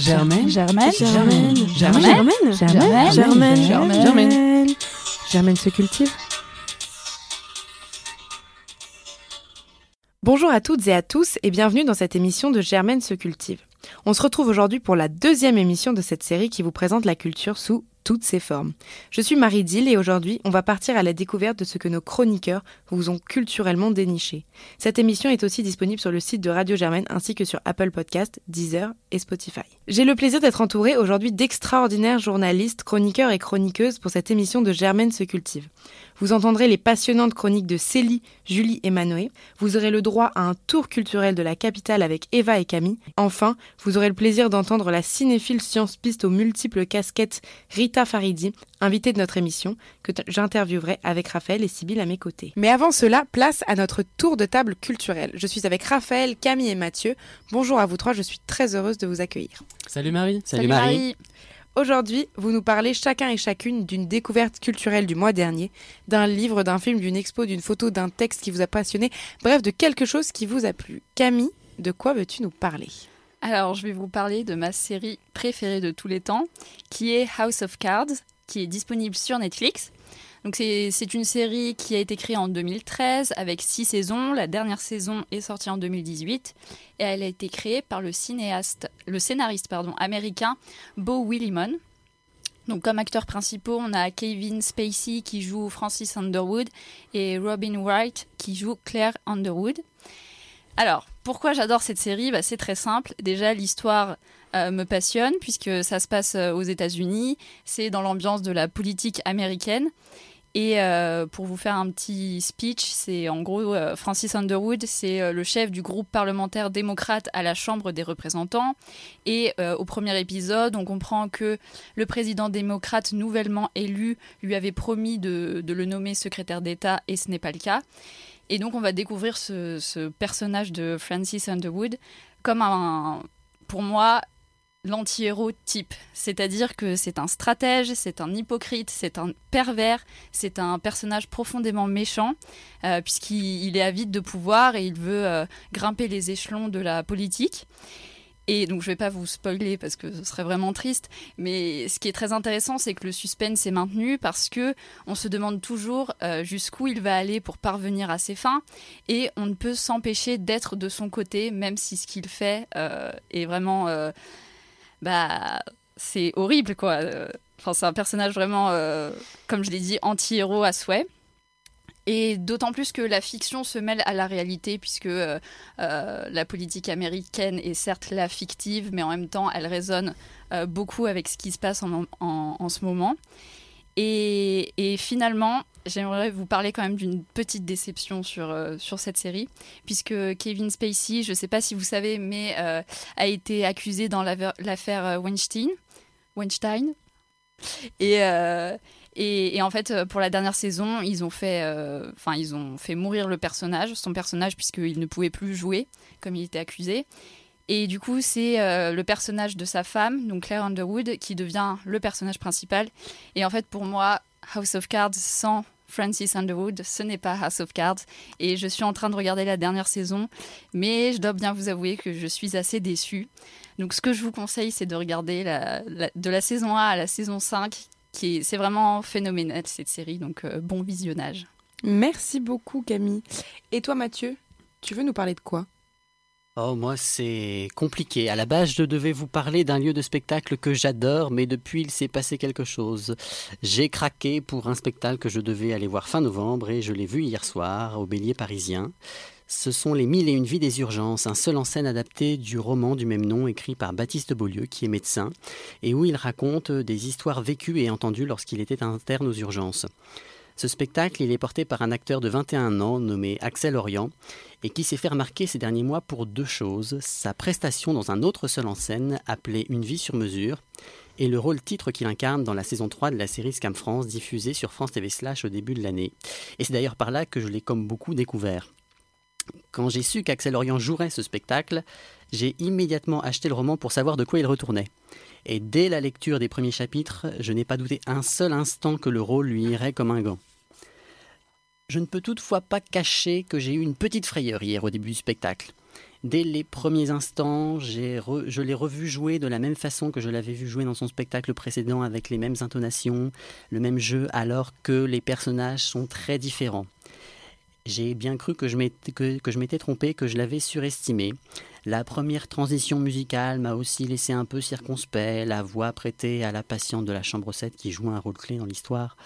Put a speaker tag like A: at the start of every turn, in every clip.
A: Germaine.
B: Germaine.
A: Germaine.
B: Germaine.
A: Germaine.
B: Germaine.
A: Germaine.
B: Germaine
A: se cultive. Bonjour à toutes et à tous et bienvenue dans cette émission de Germaine se cultive. On se retrouve aujourd'hui pour la deuxième émission de cette série qui vous présente la culture sous toutes ses formes. Je suis Marie Dill et aujourd'hui, on va partir à la découverte de ce que nos chroniqueurs vous ont culturellement déniché. Cette émission est aussi disponible sur le site de Radio Germaine ainsi que sur Apple Podcast, Deezer et Spotify. J'ai le plaisir d'être entourée aujourd'hui d'extraordinaires journalistes, chroniqueurs et chroniqueuses pour cette émission de Germaine se cultive. Vous entendrez les passionnantes chroniques de Célie, Julie et Manoé. Vous aurez le droit à un tour culturel de la capitale avec Eva et Camille. Enfin, vous aurez le plaisir d'entendre la cinéphile science piste aux multiples casquettes Rita Faridi, invitée de notre émission, que j'interviewerai avec Raphaël et Sybille à mes côtés. Mais avant cela, place à notre tour de table culturel. Je suis avec Raphaël, Camille et Mathieu. Bonjour à vous trois, je suis très heureuse de vous accueillir.
C: Salut Marie.
B: Salut, Marie.
A: Aujourd'hui, vous nous parlez chacun et chacune d'une découverte culturelle du mois dernier, d'un livre, d'un film, d'une expo, d'une photo, d'un texte qui vous a passionné, bref, de quelque chose qui vous a plu. Camille, de quoi veux-tu nous parler?
B: Alors, je vais vous parler de ma série préférée de tous les temps, qui est House of Cards, qui est disponible sur Netflix. C'est une série qui a été créée en 2013 avec six saisons. La dernière saison est sortie en 2018 et elle a été créée par le cinéaste, le scénariste pardon, américain Bo Willimon. Donc comme acteurs principaux, on a Kevin Spacey qui joue Francis Underwood et Robin Wright qui joue Claire Underwood. Alors, pourquoi j'adore cette série? Bah, C'est très simple. Déjà, l'histoire euh, me passionne puisque ça se passe euh, aux États-Unis. C'est dans l'ambiance de la politique américaine. Et euh, pour vous faire un petit speech, c'est en gros Francis Underwood, c'est le chef du groupe parlementaire démocrate à la Chambre des représentants. Et au premier épisode, on comprend que le président démocrate nouvellement élu lui avait promis de, de le nommer secrétaire d'État et ce n'est pas le cas. Et donc on va découvrir ce, personnage de Francis Underwood comme un, pour moi, l'anti-héros type. C'est-à-dire que c'est un stratège, c'est un hypocrite, c'est un pervers, c'est un personnage profondément méchant, euh, puisqu'il est avide de pouvoir et il veut euh, grimper les échelons de la politique. Et donc je vais pas vous spoiler parce que ce serait vraiment triste, mais ce qui est très intéressant, c'est que le suspense est maintenu parce que on se demande toujours euh, jusqu'où il va aller pour parvenir à ses fins, et on ne peut s'empêcher d'être de son côté, même si ce qu'il fait est vraiment bah c'est horrible quoi. Euh, enfin, c'est un personnage vraiment, euh, comme je l'ai dit, anti-héros à souhait. Et d'autant plus que la fiction se mêle à la réalité, puisque euh, la politique américaine est certes la fictive, mais en même temps, elle résonne beaucoup avec ce qui se passe en, en ce moment. Et, finalement, j'aimerais vous parler quand même d'une petite déception sur, euh, sur cette série, puisque Kevin Spacey, je ne sais pas si vous savez, mais euh, a été accusé dans l'affaire euh, Weinstein. Weinstein. Et, et, en fait, pour la dernière saison, ils ont fait, enfin, ils ont fait mourir le personnage, son personnage, puisqu'il ne pouvait plus jouer comme il était accusé. Et du coup, c'est le personnage de sa femme, donc Claire Underwood, qui devient le personnage principal. Et en fait, pour moi, House of Cards sans Francis Underwood, ce n'est pas House of Cards. Et je suis en train de regarder la dernière saison, mais je dois bien vous avouer que je suis assez déçue. Donc ce que je vous conseille, c'est de regarder de la saison 1 à la saison 5. Qui c'est vraiment phénoménal cette série, donc euh, bon visionnage.
A: Merci beaucoup Camille. Et toi Mathieu, tu veux nous parler de quoi?
C: Oh, moi, c'est compliqué. À la base, je devais vous parler d'un lieu de spectacle que j'adore, mais depuis, il s'est passé quelque chose. J'ai craqué pour un spectacle que je devais aller voir fin novembre et je l'ai vu hier soir au Bélier parisien. Ce sont Les Mille et une vies des urgences, un seul en scène adapté du roman du même nom écrit par Baptiste Beaulieu, qui est médecin, et où il raconte des histoires vécues et entendues lorsqu'il était interne aux urgences. Ce spectacle, il est porté par un acteur de 21 ans nommé Axel Orient et qui s'est fait remarquer ces derniers mois pour deux choses, sa prestation dans un autre seul en scène appelé Une vie sur mesure et le rôle titre qu'il incarne dans la saison 3 de la série Scam France diffusée sur France TV Slash au début de l'année. Et c'est d'ailleurs par là que je l'ai comme beaucoup découvert. Quand j'ai su qu'Axel Orient jouerait ce spectacle, j'ai immédiatement acheté le roman pour savoir de quoi il retournait. Et dès la lecture des premiers chapitres, je n'ai pas douté un seul instant que le rôle lui irait comme un gant. Je ne peux toutefois pas cacher que j'ai eu une petite frayeur hier au début du spectacle. Dès les premiers instants, je l'ai revu jouer de la même façon que je l'avais vu jouer dans son spectacle précédent, avec les mêmes intonations, le même jeu, alors que les personnages sont très différents. J'ai bien cru que je m'étais trompé, que je l'avais surestimé. La première transition musicale m'a aussi laissé un peu circonspect. La voix prêtée à la patiente de la chambre 7 qui joue un rôle clé dans l'histoire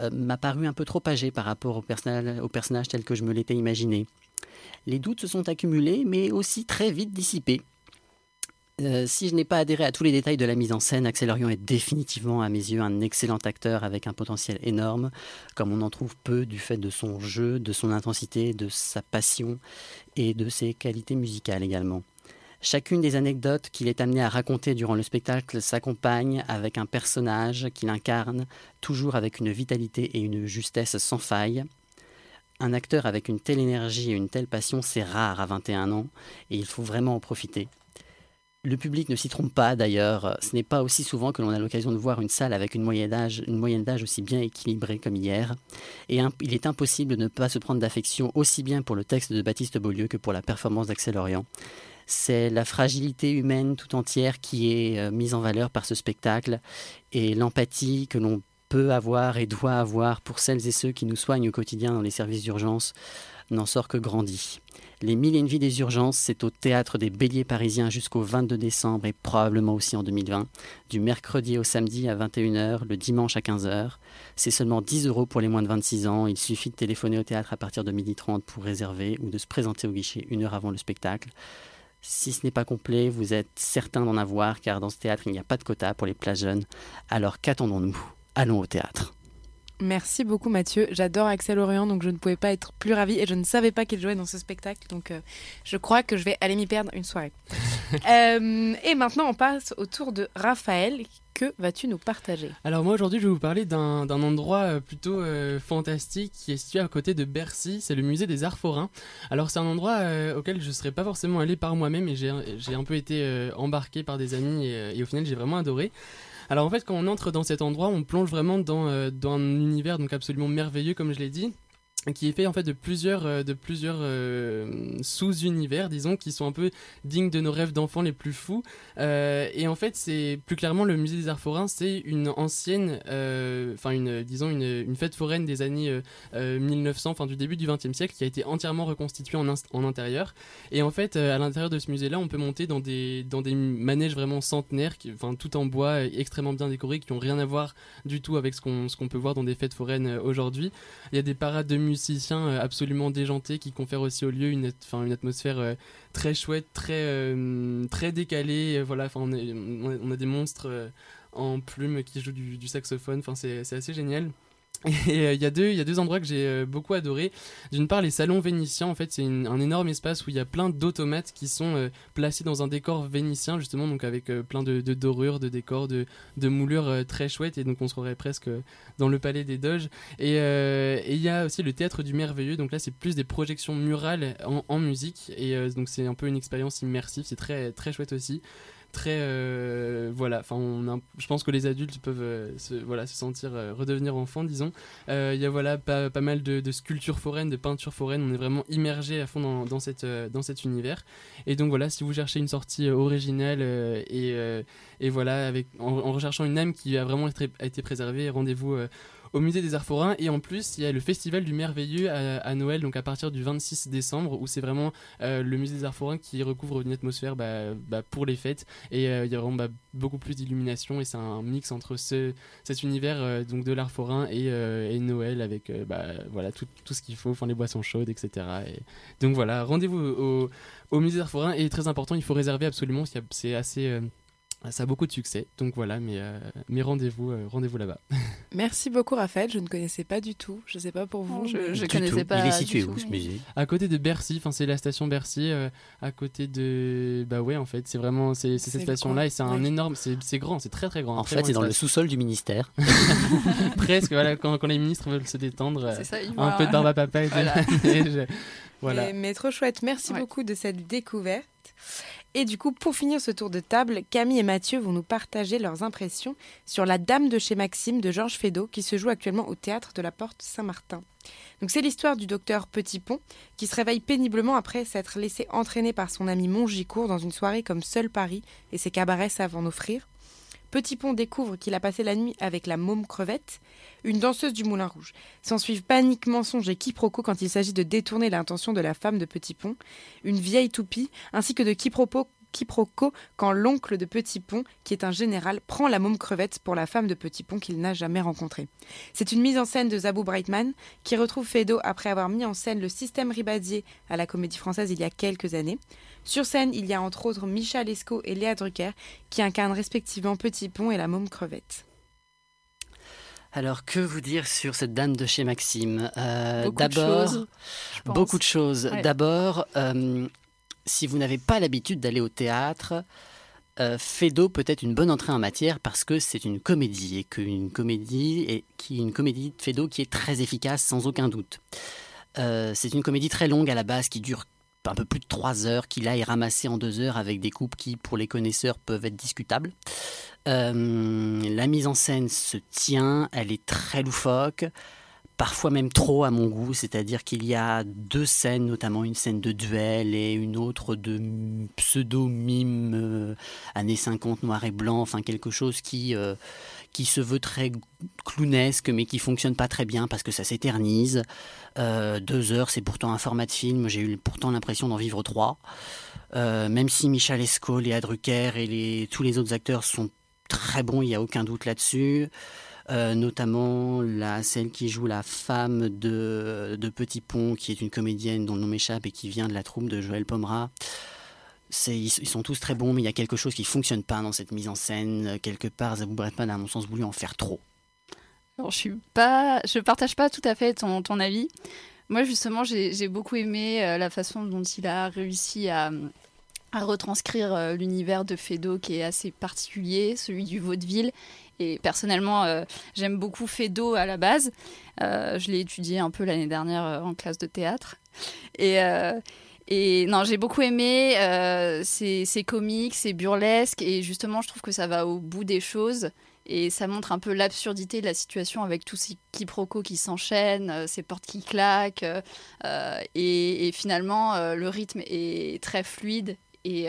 C: euh, m'a paru un peu trop âgée par rapport au, personnage, au personnage tel que je me l'étais imaginé. Les doutes se sont accumulés, mais aussi très vite dissipés. Euh, si je n'ai pas adhéré à tous les détails de la mise en scène, Axel Orion est définitivement à mes yeux un excellent acteur avec un potentiel énorme, comme on en trouve peu du fait de son jeu, de son intensité, de sa passion et de ses qualités musicales également. Chacune des anecdotes qu'il est amené à raconter durant le spectacle s'accompagne avec un personnage qu'il incarne, toujours avec une vitalité et une justesse sans faille. Un acteur avec une telle énergie et une telle passion, c'est rare à 21 ans, et il faut vraiment en profiter. Le public ne s'y trompe pas d'ailleurs. Ce n'est pas aussi souvent que l'on a l'occasion de voir une salle avec une moyenne d'âge, aussi bien équilibrée comme hier. Et il est impossible de ne pas se prendre d'affection aussi bien pour le texte de Baptiste Beaulieu que pour la performance d'Axel Orient. C'est la fragilité humaine tout entière qui est euh, mise en valeur par ce spectacle et l'empathie que l'on peut avoir et doit avoir pour celles et ceux qui nous soignent au quotidien dans les services d'urgence n'en sort que grandi. Les Mille et une vies des urgences, c'est au théâtre des Béliers parisiens jusqu'au 22 décembre et probablement aussi en 2020, du mercredi au samedi à 21h, le dimanche à 15h. C'est seulement 10 euros pour les moins de 26 ans. Il suffit de téléphoner au théâtre à partir de 12h30 pour réserver ou de se présenter au guichet une heure avant le spectacle. Si ce n'est pas complet, vous êtes certain d'en avoir car dans ce théâtre, il n'y a pas de quota pour les places jeunes. Alors qu'attendons-nous? Allons au théâtre.
A: Merci beaucoup Mathieu. J'adore Axel Orient, donc je ne pouvais pas être plus ravie et je ne savais pas qu'il jouait dans ce spectacle, donc euh, je crois que je vais aller m'y perdre une soirée. Euh, et maintenant on passe au tour de Raphaël. Que vas-tu nous partager?
D: Alors moi aujourd'hui je vais vous parler d'un endroit euh, plutôt fantastique qui est situé à côté de Bercy, c'est le musée des Arts Forains. Alors c'est un endroit auquel je ne serais pas forcément allé par moi-même et j'ai un peu été embarqué par des amis et au final j'ai vraiment adoré. Alors en fait, quand on entre dans cet endroit, on plonge vraiment dans, euh, un univers donc absolument merveilleux, comme je l'ai dit qui est fait en fait de plusieurs euh, de plusieurs euh, sous-univers disons qui sont un peu dignes de nos rêves d'enfants les plus fous. Euh, et en fait c'est plus clairement le musée des arts forains c'est une ancienne enfin une disons une, une, fête foraine des années 1900 enfin du début du 20e siècle qui a été entièrement reconstituée en, en intérieur. Et en fait à l'intérieur de ce musée là on peut monter dans des dans des manèges vraiment centenaires enfin tout en bois extrêmement bien décorés qui ont rien à voir du tout avec ce qu'on ce qu'on peut voir dans des fêtes foraines aujourd'hui. Il y a des parades de musiciens euh, absolument déjantés qui confèrent aussi au lieu une, atmosphère euh, très chouette, très, euh, décalée. Voilà, on, on, a des monstres en plumes qui jouent du, saxophone. C'est assez génial. Et euh, il y, a deux, y a deux endroits que j'ai euh, beaucoup adoré. D'une part, les salons vénitiens, en fait, c'est un énorme espace où il y a plein d'automates qui sont euh, placés dans un décor vénitien, justement, donc avec plein de, dorures, de décors, de, moulures très chouettes. Et donc, on se croirait presque dans le palais des Doges. Et il y a aussi le théâtre du merveilleux. Donc là, c'est plus des projections murales en, en musique. Et donc, c'est un peu une expérience immersive. C'est très, très chouette aussi très euh, voilà. Enfin je pense que les adultes peuvent euh, se, voilà se sentir euh, redevenir enfants disons. Il y a voilà pas, pas mal de, sculptures foraines de peintures foraines. On est vraiment immergé à fond dans, dans cette dans cet univers. Et donc voilà si vous cherchez une sortie originale et, et voilà avec en, recherchant une âme qui a vraiment été, été préservée rendez-vous au musée des Arts Forains. Et en plus, il y a le Festival du Merveilleux à, Noël, donc à partir du 26 décembre, où c'est vraiment euh, le musée des Arts Forains qui recouvre une atmosphère bah, bah, pour les fêtes. Et euh, il y a vraiment bah, beaucoup plus d'illumination et c'est un mix entre ce, cet univers euh, donc de l'art forain et, Noël avec voilà, tout, ce qu'il faut, enfin les boissons chaudes, etc. Et donc voilà, rendez-vous au, au musée des Arts Forains. Et très important, il faut réserver absolument, c'est assez ça a beaucoup de succès, donc voilà, mais, euh, mais rendez-vous euh, rendez-vous là-bas.
A: Merci beaucoup Raphaël, je ne connaissais pas du tout, je ne sais pas pour vous.
B: je ne connaissais pas.
C: Il est situé où ce musée?
D: À côté de Bercy, enfin c'est la station Bercy, euh, à côté de... Bah ouais en fait, c'est vraiment c'est cette station-là et c'est un énorme, c'est grand, c'est très très grand.
C: En fait c'est dans le sous-sol du ministère.
D: Presque, voilà, quand, quand, les ministres veulent se détendre, un peu de barbe à papa. Voilà.
A: Mais, mais trop chouette. Merci
B: Ouais.
A: beaucoup de cette découverte. Et du coup, pour finir ce tour de table, Camille et Mathieu vont nous partager leurs impressions sur La Dame de chez Maxime de Georges Feydeau qui se joue actuellement au théâtre de la Porte Saint-Martin. Donc c'est l'histoire du docteur Petit Pont qui se réveille péniblement après s'être laissé entraîner par son ami Mongicourt dans une soirée comme seul Paris et ses cabarets savent en offrir. Petit Pont découvre qu'il a passé la nuit avec la môme crevette, une danseuse du Moulin Rouge. S'en suivent panique, mensonge et quiproquo quand il s'agit de détourner l'intention de la femme de Petit Pont, une vieille toupie, ainsi que de quiproquo, quand l'oncle de Petit Pont, qui est un général, prend la môme crevette pour la femme de Petit Pont qu'il n'a jamais rencontrée. C'est une mise en scène de Zabou Brightman qui retrouve Feydeau après avoir mis en scène le système Ribadier à la Comédie Française il y a quelques années. Sur scène, il y a entre autres Micha Lescaut et Léa Drucker qui incarnent respectivement Petit Pont et la môme crevette.
C: Alors, que vous dire sur cette dame de chez Maxime? Euh,
B: Beaucoup de
C: D'abord,
B: pense.
C: beaucoup de choses.
B: Ouais.
C: D'abord, euh, si vous n'avez pas l'habitude d'aller au théâtre, euh, Feydeau peut être une bonne entrée en matière parce que c'est une comédie et qu'une comédie qui une comédie de Feydeau qui est très efficace sans aucun doute. Euh, c'est une comédie très longue à la base qui dure un peu plus de trois heures, qui là est ramassée en deux heures avec des coupes qui, pour les connaisseurs, peuvent être discutables. Euh, la mise en scène se tient, elle est très loufoque, parfois même trop à mon goût, c'est-à-dire qu'il y a deux scènes, notamment une scène de duel et une autre de pseudo-mime euh, années 50 noir et blanc, enfin quelque chose qui, euh, qui se veut très clownesque mais qui fonctionne pas très bien parce que ça s'éternise. Euh, deux heures, c'est pourtant un format de film, j'ai eu pourtant l'impression d'en vivre trois. Euh, même si Michel Esco, Léa Drucker et les, tous les autres acteurs sont très bons, il n'y a aucun doute là-dessus. Euh, notamment celle qui joue la femme de, de Petit Pont, qui est une comédienne dont le nom m'échappe et qui vient de la troupe de Joël Pomera. Ils, sont tous très bons, mais il y a quelque chose qui fonctionne pas dans cette mise en scène. Quelque part, Zabou Bretman a, à mon sens, voulu en faire trop.
B: Alors, je suis pas, je partage pas tout à fait ton, ton avis. Moi, justement, j'ai j'ai beaucoup aimé euh, la façon dont il a réussi à, à retranscrire euh, l'univers de Feydeau qui est assez particulier, celui du vaudeville. Et personnellement, euh, j'aime beaucoup Feydeau à la base. Euh, je l'ai étudié un peu l'année dernière euh, en classe de théâtre. Et, euh, et non, j'ai beaucoup aimé. Euh, c'est comique, c'est burlesque. Et justement, je trouve que ça va au bout des choses. Et ça montre un peu l'absurdité de la situation avec tous ces quiproquos qui s'enchaînent, euh, ces portes qui claquent. euh, euh, et, finalement, le rythme est très fluide et,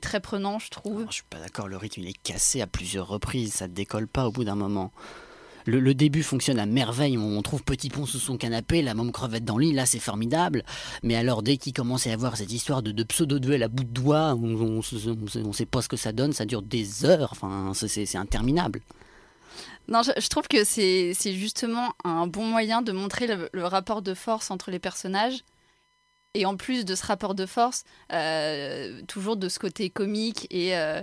B: très prenant, je trouve.
C: Alors, je suis pas d'accord, le rythme il est cassé à plusieurs reprises, ça ne décolle pas au bout d'un moment. Le, début fonctionne à merveille, on, trouve Petit Pont sous son canapé, la môme crevette dans le lit, là c'est formidable. Mais alors dès qu'il commence à y avoir cette histoire de, pseudo-duel à bout de doigts, on, on sait- pas ce que ça donne, ça dure des heures, enfin c'est- interminable.
B: Non, je, trouve que c'est justement un bon moyen de montrer le, le rapport de force entre les personnages. Et en plus de ce rapport de force, euh, toujours de ce côté comique. Et, euh,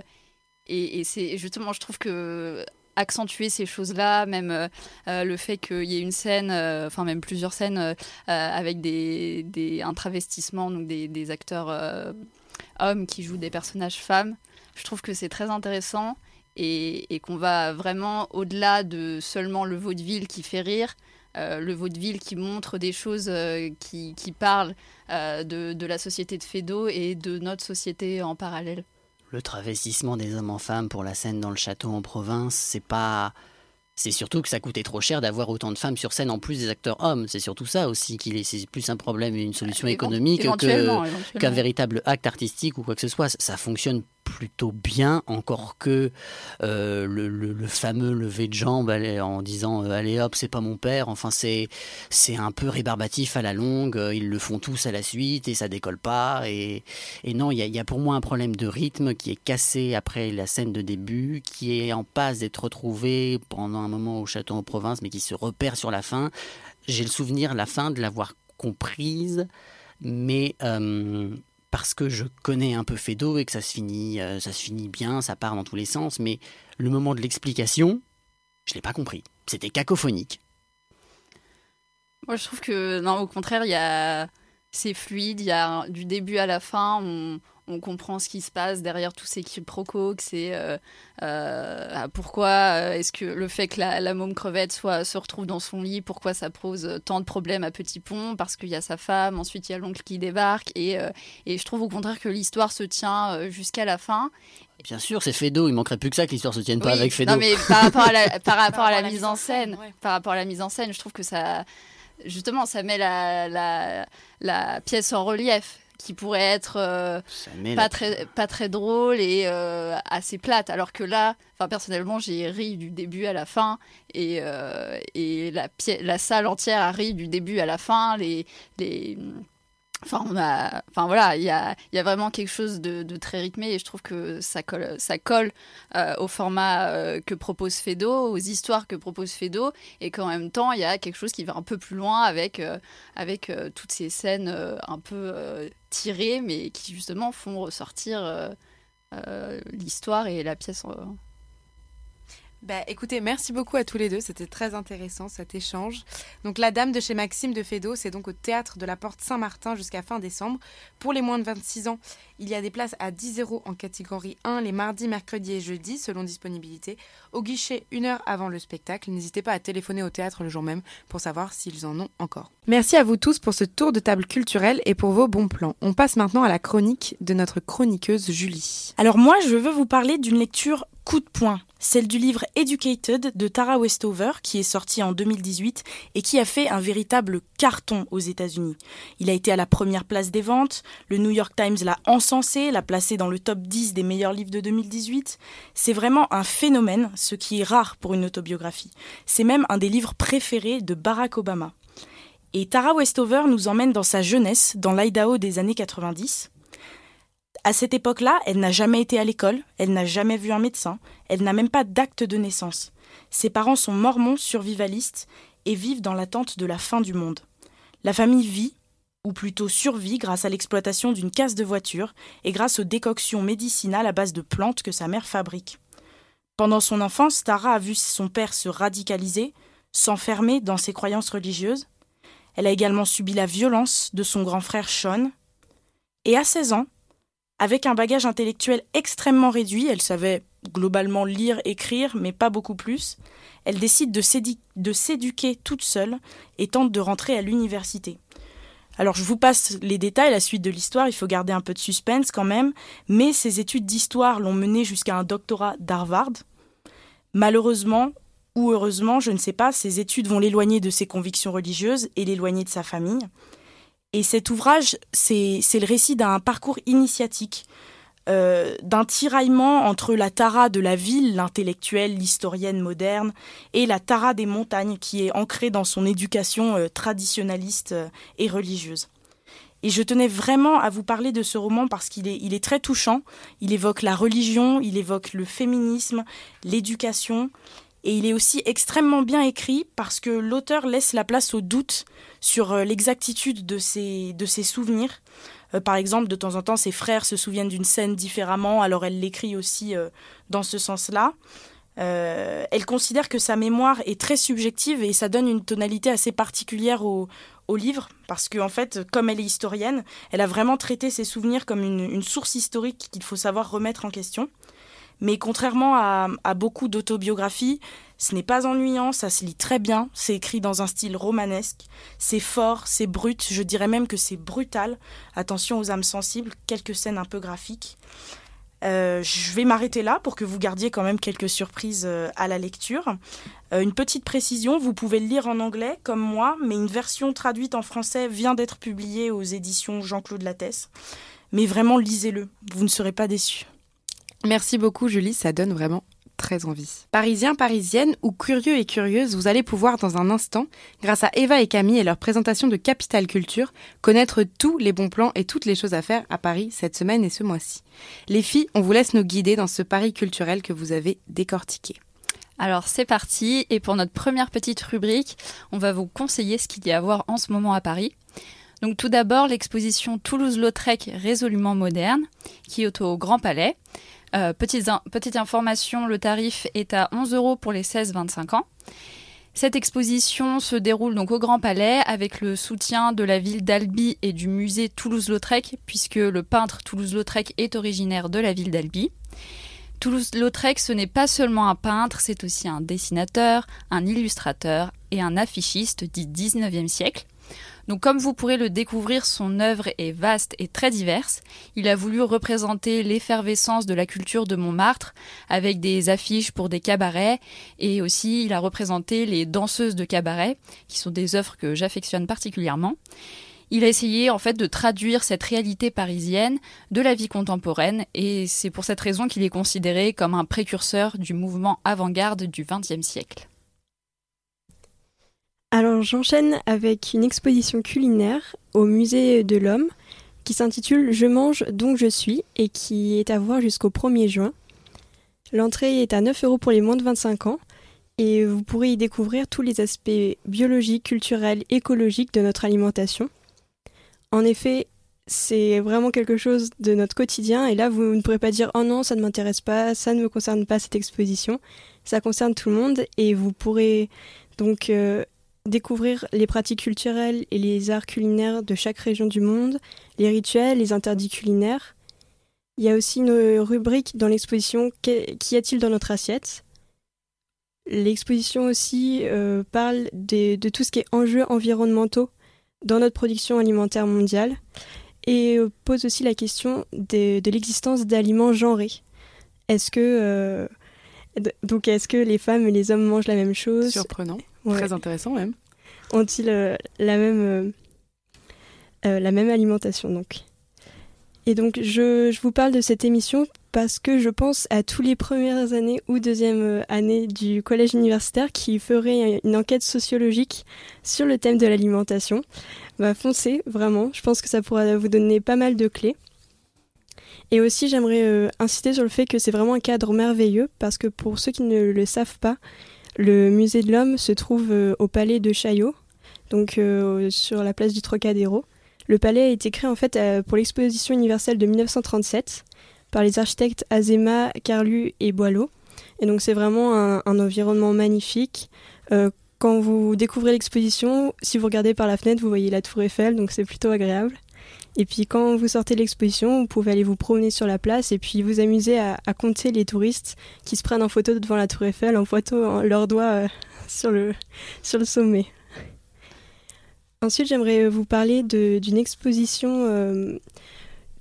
B: et, et c'est justement, je trouve que accentuer ces choses-là, même euh, euh, le fait qu'il y ait une scène, euh, enfin même plusieurs scènes avec des, des, un travestissement, donc des, des acteurs hommes qui jouent des personnages femmes, je trouve que c'est très intéressant et, et qu'on va vraiment au-delà de seulement le vaudeville qui fait rire, le vaudeville qui montre des choses qui, qui parlent de, de la société de Feydeau et de notre société en parallèle.
C: Le travestissement des hommes en femmes pour la scène dans le château en province, c'est pas. C'est surtout que ça coûtait trop cher d'avoir autant de femmes sur scène en plus des acteurs hommes. C'est surtout ça aussi qu'il est. C'est plus un problème et une solution
B: Évent-
C: économique qu'un véritable acte artistique ou quoi que ce soit. Ça fonctionne plutôt bien, encore que euh, le, fameux lever de jambe en disant euh, allez hop, c'est pas mon père. Enfin, c'est c'est un peu rébarbatif à la longue. euh, Ils le font tous à la suite et ça décolle pas. Et, et non, il y, a- pour moi un problème de rythme qui est cassé après la scène de début, qui est en passe d'être retrouvé pendant un moment au château en province, mais qui se repère sur la fin. J'ai le souvenir, la fin, de l'avoir comprise, mais parce que je connais un peu Feydeau et que ça se finit, euh, ça se finit bien, ça part dans tous les sens, mais le moment de l'explication, je l'ai pas compris. C'était cacophonique.
B: Moi, je trouve que, au contraire, il y a... c'est fluide, il y a du début à la fin, on, on comprend ce qui se passe derrière tous ces quiproquos, que c'est euh, euh, pourquoi est-ce que le fait que la, môme crevette soit, se retrouve dans son lit, pourquoi ça pose tant de problèmes à Petit Pont, parce qu'il y a sa femme, ensuite il y a l'oncle qui débarque, et, et je trouve au contraire que l'histoire se tient jusqu'à la fin.
C: Bien sûr, c'est Fedo, il manquerait plus que ça que l'histoire se tienne pas avec Fedo.
B: Non mais par rapport à la, par rapport à la, mise en scène, par rapport à la mise en scène, je trouve que ça justement, ça met la, la, la, pièce en relief qui pourrait être euh, pas, très, pas très drôle et euh, assez plate. Alors que là, personnellement, j'ai ri du début à la fin et, euh, et la, la salle entière a ri du début à la fin. Les, les, Enfin, enfin voilà, il y a, y a, vraiment quelque chose de, très rythmé et je trouve que ça colle, ça colle euh, au format euh, que propose Fedo, aux histoires que propose Fedo, et qu'en même temps il y a quelque chose qui va un peu plus loin avec, euh, avec toutes ces scènes un peu tirées, mais qui justement font ressortir l'histoire et la pièce
A: bah, écoutez, merci beaucoup à tous les deux. C'était très intéressant cet échange. Donc, La Dame de chez Maxime de Fédo, c'est donc au théâtre de la Porte Saint-Martin jusqu'à fin décembre. Pour les moins de 26 ans, il y a des places à 10 euros en catégorie 1 les mardis, mercredis et jeudis, selon disponibilité. Au guichet, une heure avant le spectacle. N'hésitez pas à téléphoner au théâtre le jour même pour savoir s'ils en ont encore. Merci à vous tous pour ce tour de table culturel et pour vos bons plans. On passe maintenant à la chronique de notre chroniqueuse Julie.
E: Alors, moi, je veux vous parler d'une lecture coup de poing celle du livre Educated de Tara Westover, qui est sorti en 2018 et qui a fait un véritable carton aux États-Unis. Il a été à la première place des ventes, le New York Times l'a encensé, l'a placé dans le top 10 des meilleurs livres de 2018. C'est vraiment un phénomène, ce qui est rare pour une autobiographie. C'est même un des livres préférés de Barack Obama. Et Tara Westover nous emmène dans sa jeunesse, dans l'Idaho des années 90. À cette époque-là, elle n'a jamais été à l'école, elle n'a jamais vu un médecin, elle n'a même pas d'acte de naissance. Ses parents sont mormons survivalistes et vivent dans l'attente de la fin du monde. La famille vit, ou plutôt survit, grâce à l'exploitation d'une casse de voiture et grâce aux décoctions médicinales à base de plantes que sa mère fabrique. Pendant son enfance, Tara a vu son père se radicaliser, s'enfermer dans ses croyances religieuses. Elle a également subi la violence de son grand frère Sean. Et à 16 ans, avec un bagage intellectuel extrêmement réduit, elle savait globalement lire, écrire, mais pas beaucoup plus, elle décide de s'éduquer toute seule et tente de rentrer à l'université. Alors je vous passe les détails, la suite de l'histoire, il faut garder un peu de suspense quand même, mais ses études d'histoire l'ont menée jusqu'à un doctorat d'Harvard. Malheureusement, ou heureusement, je ne sais pas, ses études vont l'éloigner de ses convictions religieuses et l'éloigner de sa famille. Et cet ouvrage, c'est le récit d'un parcours initiatique, euh, d'un tiraillement entre la Tara de la ville, l'intellectuelle, l'historienne moderne, et la Tara des montagnes, qui est ancrée dans son éducation euh, traditionnaliste euh, et religieuse. Et je tenais vraiment à vous parler de ce roman parce qu'il est, est très touchant. Il évoque la religion, il évoque le féminisme, l'éducation, et il est aussi extrêmement bien écrit parce que l'auteur laisse la place au doute sur euh, l'exactitude de ses, de ses souvenirs. Euh, par exemple, de temps en temps, ses frères se souviennent d'une scène différemment, alors elle l'écrit aussi euh, dans ce sens-là. elle considère que sa mémoire est très subjective et ça donne une tonalité assez particulière au, au livre, parce qu'en en fait, comme elle est historienne, elle a vraiment traité ses souvenirs comme une, une source historique qu'il faut savoir remettre en question. Mais contrairement à, beaucoup d'autobiographies, ce n'est pas ennuyant, ça se lit très bien, c'est écrit dans un style romanesque, c'est fort, c'est brut, je dirais même que c'est brutal. Attention aux âmes sensibles, quelques scènes un peu graphiques. Euh, je vais m'arrêter là pour que vous gardiez quand même quelques surprises euh, à la lecture. Euh, une petite précision, vous pouvez le lire en anglais comme moi, mais une version traduite en français vient d'être publiée aux éditions Jean-Claude Lattès. Mais vraiment, lisez-le, vous ne serez pas déçus.
A: Merci beaucoup Julie, ça donne vraiment très envie. Parisiens, parisiennes ou curieux et curieuses, vous allez pouvoir dans un instant, grâce à Eva et Camille et leur présentation de Capital Culture, connaître tous les bons plans et toutes les choses à faire à Paris cette semaine et ce mois-ci. Les filles, on vous laisse nous guider dans ce Paris culturel que vous avez décortiqué.
B: Alors c'est parti, et pour notre première petite rubrique, on va vous conseiller ce qu'il y a à voir en ce moment à Paris. Donc tout d'abord l'exposition Toulouse-Lautrec résolument moderne, qui est au Grand Palais. Euh, petite, information, le tarif est à 11 euros pour les 16-25 ans. Cette exposition se déroule donc au Grand Palais avec le soutien de la ville d'Albi et du musée Toulouse-Lautrec, puisque le peintre Toulouse-Lautrec est originaire de la ville d'Albi. Toulouse-Lautrec, ce n'est pas seulement un peintre, c'est aussi un dessinateur, un illustrateur et un affichiste du 19e siècle. Donc comme vous pourrez le découvrir, son œuvre est vaste et très diverse. Il a voulu représenter l'effervescence de la culture de Montmartre avec des affiches pour des cabarets et aussi il a représenté les danseuses de cabaret qui sont des œuvres que j'affectionne particulièrement. Il a essayé en fait de traduire cette réalité parisienne de la vie contemporaine et c'est pour cette raison qu'il est considéré comme un précurseur du mouvement avant-garde du XXe siècle.
F: Alors j'enchaîne avec une exposition culinaire au musée de l'homme qui s'intitule Je mange donc je suis et qui est à voir jusqu'au 1er juin. L'entrée est à 9 euros pour les moins de 25 ans et vous pourrez y découvrir tous les aspects biologiques, culturels, écologiques de notre alimentation. En effet, c'est vraiment quelque chose de notre quotidien et là vous ne pourrez pas dire oh non ça ne m'intéresse pas, ça ne me concerne pas cette exposition, ça concerne tout le monde et vous pourrez donc euh, découvrir les pratiques culturelles et les arts culinaires de chaque région du monde, les rituels, les interdits culinaires. Il y a aussi une rubrique dans l'exposition Qu'y a-t-il dans notre assiette? L'exposition aussi euh, parle de tout ce qui est enjeux environnementaux dans notre production alimentaire mondiale et euh, pose aussi la question de, l'existence d'aliments genrés. Est-ce que euh, est-ce que les femmes et les hommes mangent la même chose?
A: Surprenant. Très intéressant même.
F: Ont-ils euh, la, même, euh, euh, la même alimentation donc? Et donc je, je, vous parle de cette émission parce que je pense à tous les premières années ou deuxième année du collège universitaire qui ferait une enquête sociologique sur le thème de l'alimentation. Bah foncez, vraiment, je pense que ça pourra vous donner pas mal de clés. Et aussi, j'aimerais insister sur le fait que c'est vraiment un cadre merveilleux parce que pour ceux qui ne le savent pas, le musée de l'homme se trouve euh, au palais de Chaillot, donc euh, sur la place du Trocadéro. Le palais a été créé en fait euh, pour l'exposition universelle de 1937 par les architectes Azema, Carlu et Boileau. Et donc c'est vraiment un, environnement magnifique. quand vous découvrez l'exposition, si vous regardez par la fenêtre, vous voyez la tour Eiffel, donc c'est plutôt agréable. Et puis quand vous sortez de l'exposition, vous pouvez aller vous promener sur la place et puis vous amuser à, compter les touristes qui se prennent en photo devant la tour Eiffel en photo leurs doigts euh, sur, le, sur le sommet. Ensuite, j'aimerais vous parler d'une exposition euh,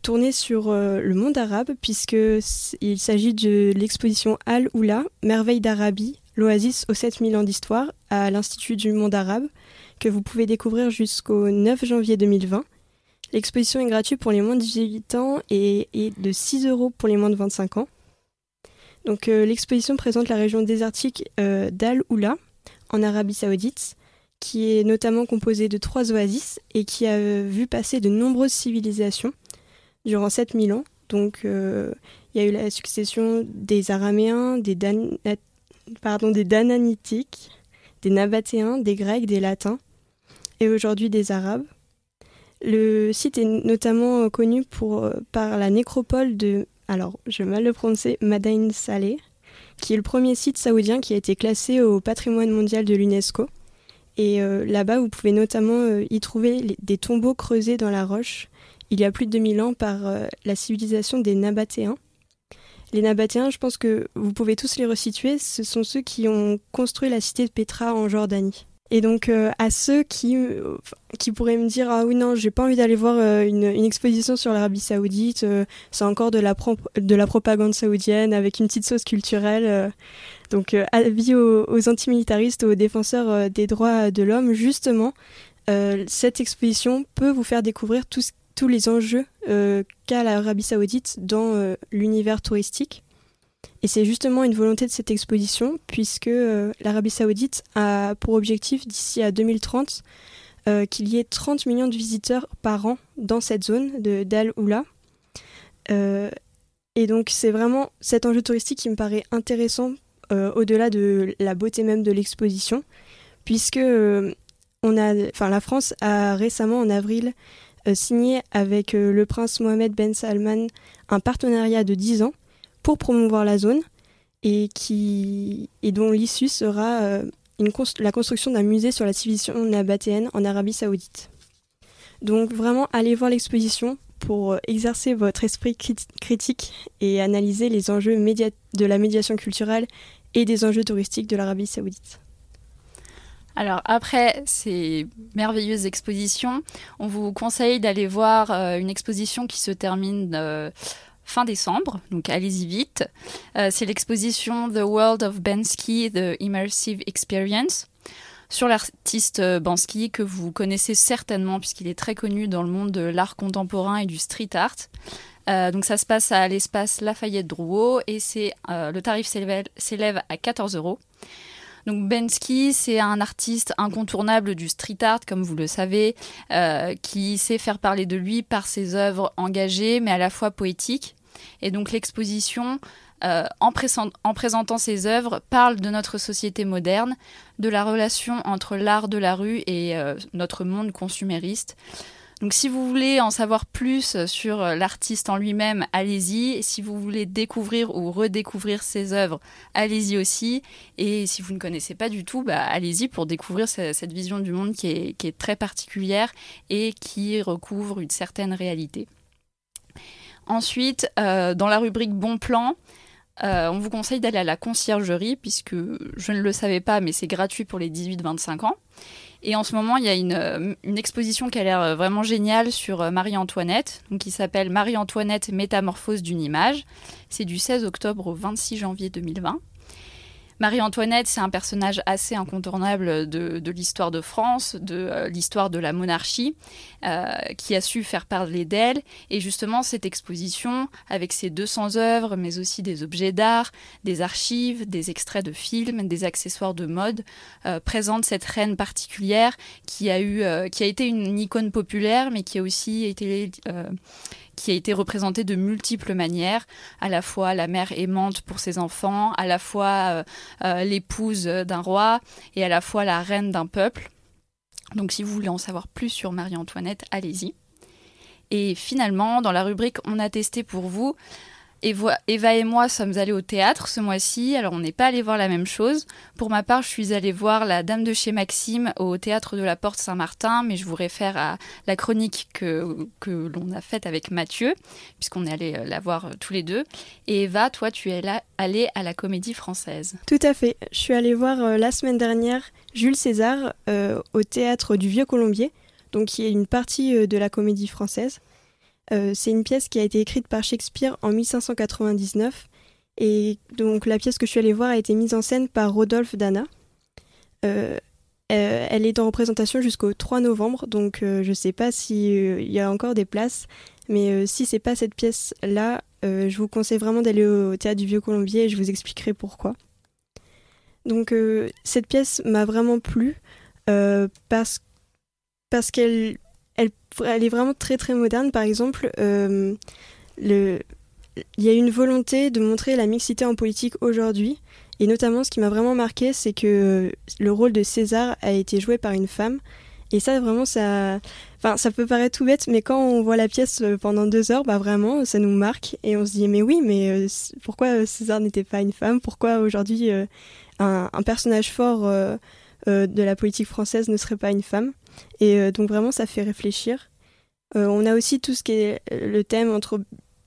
F: tournée sur euh, le monde arabe, puisqu'il s'agit de l'exposition Al-Oula, Merveille d'Arabie, l'oasis aux 7000 ans d'histoire, à l'Institut du monde arabe, que vous pouvez découvrir jusqu'au 9 janvier 2020. L'exposition est gratuite pour les moins de 18 ans et, est de 6 euros pour les moins de 25 ans. Donc euh, l'exposition présente la région désertique euh, d'Al Oula en Arabie Saoudite, qui est notamment composée de trois oasis et qui a euh, vu passer de nombreuses civilisations durant 7000 ans. Donc il y a eu la succession des Araméens, des, pardon, des Dananitiques, des Nabatéens, des Grecs, des Latins et aujourd'hui des Arabes. Le site est notamment connu pour, euh, par la nécropole de, alors je mal le prononcer, Madain Saleh, qui est le premier site saoudien qui a été classé au patrimoine mondial de l'UNESCO. Et euh, là-bas, vous pouvez notamment euh, y trouver des tombeaux creusés dans la roche il y a plus de 2000 ans par la civilisation des Nabatéens. Les Nabatéens, je pense que vous pouvez tous les resituer, ce sont ceux qui ont construit la cité de Petra en Jordanie. Et donc euh, à ceux qui, euh, qui pourraient me dire ah oui non j'ai pas envie d'aller voir euh, une, exposition sur l'Arabie Saoudite c'est encore de la, de la propagande saoudienne avec une petite sauce culturelle donc avis aux, aux antimilitaristes aux défenseurs des droits de l'homme justement cette exposition peut vous faire découvrir tous, tous les enjeux qu'a l'Arabie Saoudite dans l'univers touristique et c'est justement une volonté de cette exposition, puisque euh, l'Arabie saoudite a pour objectif d'ici à 2030 euh, qu'il y ait 30 millions de visiteurs par an dans cette zone de d'Al Oula. Euh, et donc c'est vraiment cet enjeu touristique qui me paraît intéressant au-delà de la beauté même de l'exposition, puisque on a, la France a récemment en avril signé avec le prince Mohamed Ben Salman un partenariat de 10 ans pour promouvoir la zone et, qui, et dont l'issue sera euh, la construction d'un musée sur la civilisation nabatéenne en Arabie saoudite. Donc vraiment, allez voir l'exposition pour euh, exercer votre esprit critique et analyser les enjeux de la médiation culturelle et des enjeux touristiques de l'Arabie saoudite.
B: Alors après ces merveilleuses expositions, on vous conseille d'aller voir euh, une exposition qui se termine fin décembre, donc allez-y vite. c'est l'exposition The World of Bensky, The Immersive Experience sur l'artiste euh, Bansky que vous connaissez certainement puisqu'il est très connu dans le monde de l'art contemporain et du street art. Euh, donc ça se passe à l'espace Lafayette Drouot et c'est euh, le tarif s'élève à 14 euros. Donc Bensky, c'est un artiste incontournable du street art, comme vous le savez, qui sait faire parler de lui par ses œuvres engagées, mais à la fois poétiques. Et donc l'exposition euh, en, présentant ses œuvres, parle de notre société moderne, de la relation entre l'art de la rue et euh, notre monde consumériste. Donc si vous voulez en savoir plus sur l'artiste en lui-même, allez-y. Si vous voulez découvrir ou redécouvrir ses œuvres, allez-y aussi. Et si vous ne connaissez pas du tout, bah, allez-y pour découvrir cette vision du monde qui est, très particulière et qui recouvre une certaine réalité. Ensuite, euh, dans la rubrique Bon plan, euh, on vous conseille d'aller à la conciergerie, puisque je ne le savais pas, mais c'est gratuit pour les 18-25 ans. Et en ce moment, il y a une, euh, exposition qui a l'air vraiment géniale sur Marie-Antoinette, qui s'appelle Marie-Antoinette Métamorphose d'une image. C'est du 16 octobre au 26 janvier 2020. Marie-Antoinette, c'est un personnage assez incontournable de, l'histoire de France, de euh, l'histoire de la monarchie, euh, qui a su faire parler d'elle. Et justement, cette exposition, avec ses 200 œuvres, mais aussi des objets d'art, des archives, des extraits de films, des accessoires de mode, euh, présente cette reine particulière qui a, eu, qui a été une icône populaire, mais qui a aussi été qui a été représentée de multiples manières, à la fois la mère aimante pour ses enfants, à la fois euh, euh, l'épouse d'un roi et à la fois la reine d'un peuple. Donc si vous voulez en savoir plus sur Marie-Antoinette, allez-y. Et finalement, dans la rubrique On a testé pour vous, Eva, et moi sommes allés au théâtre ce mois-ci, alors on n'est pas allé voir la même chose. Pour ma part, je suis allée voir La Dame de chez Maxime au théâtre de la Porte Saint-Martin, mais je vous réfère à la chronique que, que l'on a faite avec Mathieu, puisqu'on est allé euh, la voir euh, tous les deux. Et Eva, toi, tu es allée à la Comédie Française.
F: Tout à fait. Je suis allée voir euh, la semaine dernière Jules César au théâtre du Vieux Colombier, donc qui est une partie de la Comédie Française. Euh, c'est une pièce qui a été écrite par Shakespeare en 1599 et donc la pièce que je suis allée voir a été mise en scène par Rodolphe Dana. Euh, euh, elle est en représentation jusqu'au 3 novembre, donc je ne sais pas s'il y a encore des places, mais si c'est pas cette pièce-là, je vous conseille vraiment d'aller au théâtre du Vieux Colombier et je vous expliquerai pourquoi. Donc cette pièce m'a vraiment plu parce, parce qu'elle elle, est vraiment très très moderne. Par exemple, euh, il y a une volonté de montrer la mixité en politique aujourd'hui. Et notamment, ce qui m'a vraiment marqué, c'est que le rôle de César a été joué par une femme. Et ça, vraiment, ça, peut paraître tout bête, mais quand on voit la pièce euh, pendant deux heures, bah vraiment, ça nous marque. Et on se dit, mais oui, mais euh, pourquoi César n'était pas une femme? Pourquoi aujourd'hui un, un, personnage fort de la politique française ne serait pas une femme? Et euh, donc vraiment, ça fait réfléchir. Euh, on a aussi tout ce qui est euh, le thème entre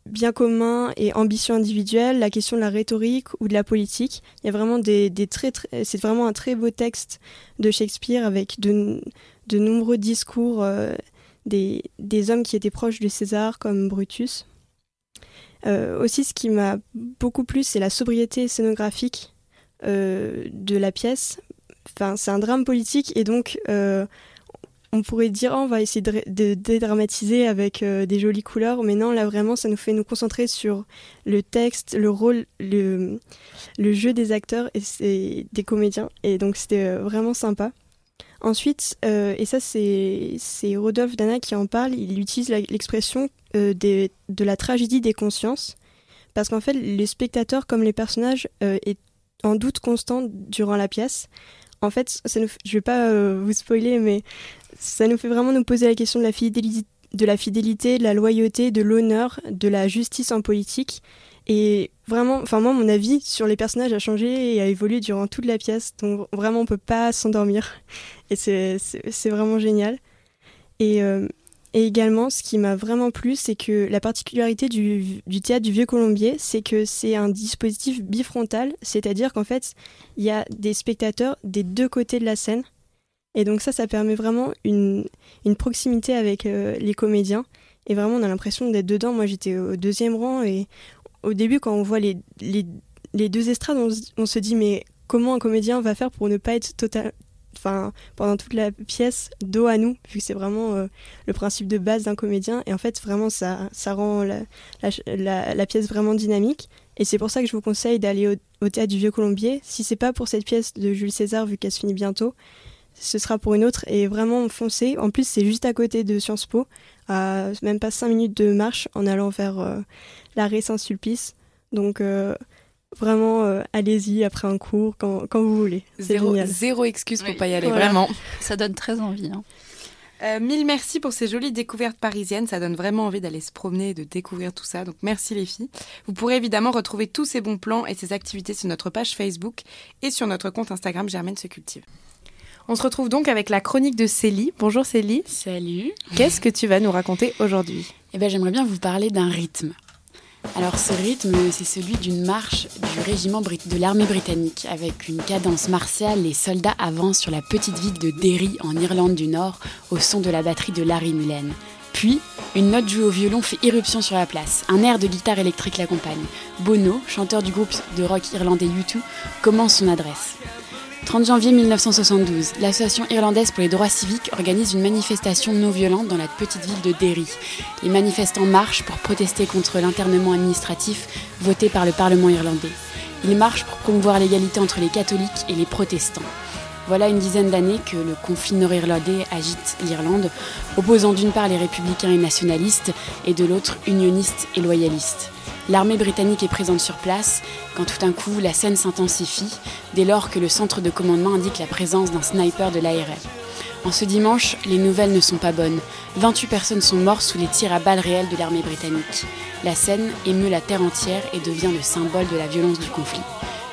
F: bien commun et ambition individuelle, la question de la rhétorique ou de la politique. Il y a vraiment des, des très, c'est vraiment un très beau texte de Shakespeare avec de, de nombreux discours des, des, hommes qui étaient proches de César comme Brutus. aussi, ce qui m'a beaucoup plu, c'est la sobriété scénographique de la pièce. Enfin, c'est un drame politique et donc on pourrait dire oh, on va essayer de, dédramatiser avec euh, des jolies couleurs, mais non, là vraiment, ça nous fait nous concentrer sur le texte, le rôle, le, le jeu des acteurs et des comédiens. Et donc c'était euh, vraiment sympa. Ensuite, euh, et ça c'est Rodolphe Dana qui en parle, il utilise l'expression de la tragédie des consciences, parce qu'en fait, les spectateurs comme les personnages est en doute constant durant la pièce en fait, ça nous, je vais pas vous spoiler, mais ça nous fait vraiment nous poser la question de la fidélité, de la, loyauté, de l'honneur, de la justice en politique. Et vraiment, enfin moi, mon avis sur les personnages a changé et a évolué durant toute la pièce. Donc vraiment, on peut pas s'endormir. Et c'est vraiment génial. Et, euh, et, également, ce qui m'a vraiment plu, c'est que la particularité du théâtre du Vieux Colombier, c'est que c'est un dispositif bifrontal, c'est-à-dire qu'en fait, il y a des spectateurs des deux côtés de la scène. Et donc ça, ça permet vraiment une, proximité avec euh, les comédiens. Et vraiment, on a l'impression d'être dedans. Moi, j'étais au deuxième rang et au début, quand on voit les, deux estrades, on, se dit mais comment un comédien va faire pour ne pas être total, enfin pendant toute la pièce dos à nous, vu que c'est vraiment euh, le principe de base d'un comédien. Et en fait, vraiment, ça, rend la, pièce vraiment dynamique. Et c'est pour ça que je vous conseille d'aller au, au, théâtre du Vieux Colombier. Si c'est pas pour cette pièce de Jules César, vu qu'elle se finit bientôt, ce sera pour une autre. Et vraiment foncez. En plus, c'est juste à côté de Sciences Po, à même pas 5 minutes de marche en allant vers euh, l'arrêt Saint-Sulpice. Donc euh, vraiment, euh, allez-y après un cours quand, quand vous voulez.
A: Zéro, zéro, excuse pour pas y aller, vraiment.
B: Ça donne très envie. Hein.
A: Euh, mille merci pour ces jolies découvertes parisiennes. Ça donne vraiment envie d'aller se promener et de découvrir tout ça. Donc merci les filles. Vous pourrez évidemment retrouver tous ces bons plans et ces activités sur notre page Facebook et sur notre compte Instagram Germaine se cultive. On se retrouve donc avec la chronique de Célie. Bonjour Célie.
G: Salut.
A: Qu'est-ce que tu vas nous raconter aujourd'hui?
G: Eh ben, j'aimerais bien vous parler d'un rythme. Alors ce rythme, c'est celui d'une marche du régiment de l'armée britannique. Avec une cadence martiale, les soldats avancent sur la petite ville de Derry en Irlande du Nord au son de la batterie de Larry Mullen. Puis, une note jouée au violon fait irruption sur la place. Un air de guitare électrique l'accompagne. Bono, chanteur du groupe de rock irlandais U2, commence son adresse. 30 janvier 1972, l'association irlandaise pour les droits civiques organise une manifestation non violente dans la petite ville de Derry. Les manifestants marchent pour protester contre l'internement administratif voté par le Parlement irlandais. Ils marchent pour promouvoir l'égalité entre les catholiques et les protestants. Voilà une dizaine d'années que le conflit nord-irlandais agite l'Irlande, opposant d'une part les républicains et nationalistes et de l'autre unionistes et loyalistes. L'armée britannique est présente sur place quand tout d'un coup la scène s'intensifie dès lors que le centre de commandement indique la présence d'un sniper de l'ARM. En ce dimanche, les nouvelles ne sont pas bonnes. 28 personnes sont mortes sous les tirs à balles réelles de l'armée britannique. La scène émeut la terre entière et devient le symbole de la violence du conflit.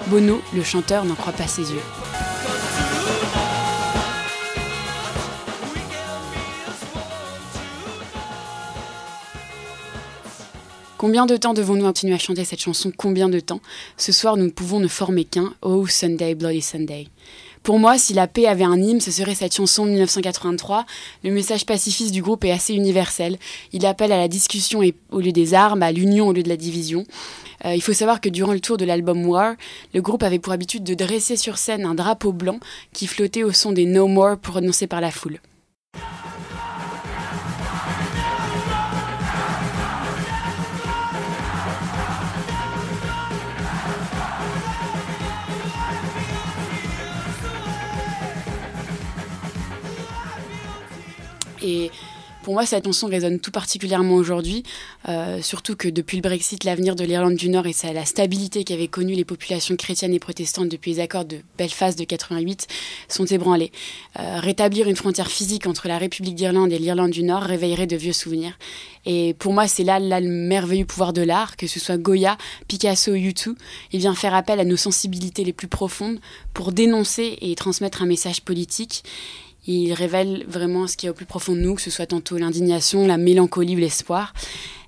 G: Bono, le chanteur, n'en croit pas ses yeux. Combien de temps devons-nous continuer à chanter cette chanson? Combien de temps? Ce soir, nous ne pouvons ne former qu'un Oh Sunday, Bloody Sunday. Pour moi, si la paix avait un hymne, ce serait cette chanson de 1983. Le message pacifiste du groupe est assez universel. Il appelle à la discussion au lieu des armes, à l'union au lieu de la division. Euh, il faut savoir que durant le tour de l'album War, le groupe avait pour habitude de dresser sur scène un drapeau blanc qui flottait au son des No More prononcés par la foule. Et pour moi, cette chanson résonne tout particulièrement aujourd'hui, euh, surtout que depuis le Brexit, l'avenir de l'Irlande du Nord et la stabilité qu'avaient connue les populations chrétiennes et protestantes depuis les accords de Belfast de 88 sont ébranlés. Euh, rétablir une frontière physique entre la République d'Irlande et l'Irlande du Nord réveillerait de vieux souvenirs. Et pour moi, c'est là, là le merveilleux pouvoir de l'art, que ce soit Goya, Picasso ou U2, il vient faire appel à nos sensibilités les plus profondes pour dénoncer et transmettre un message politique. Il révèle vraiment ce qui est au plus profond de nous, que ce soit tantôt l'indignation, la mélancolie ou l'espoir.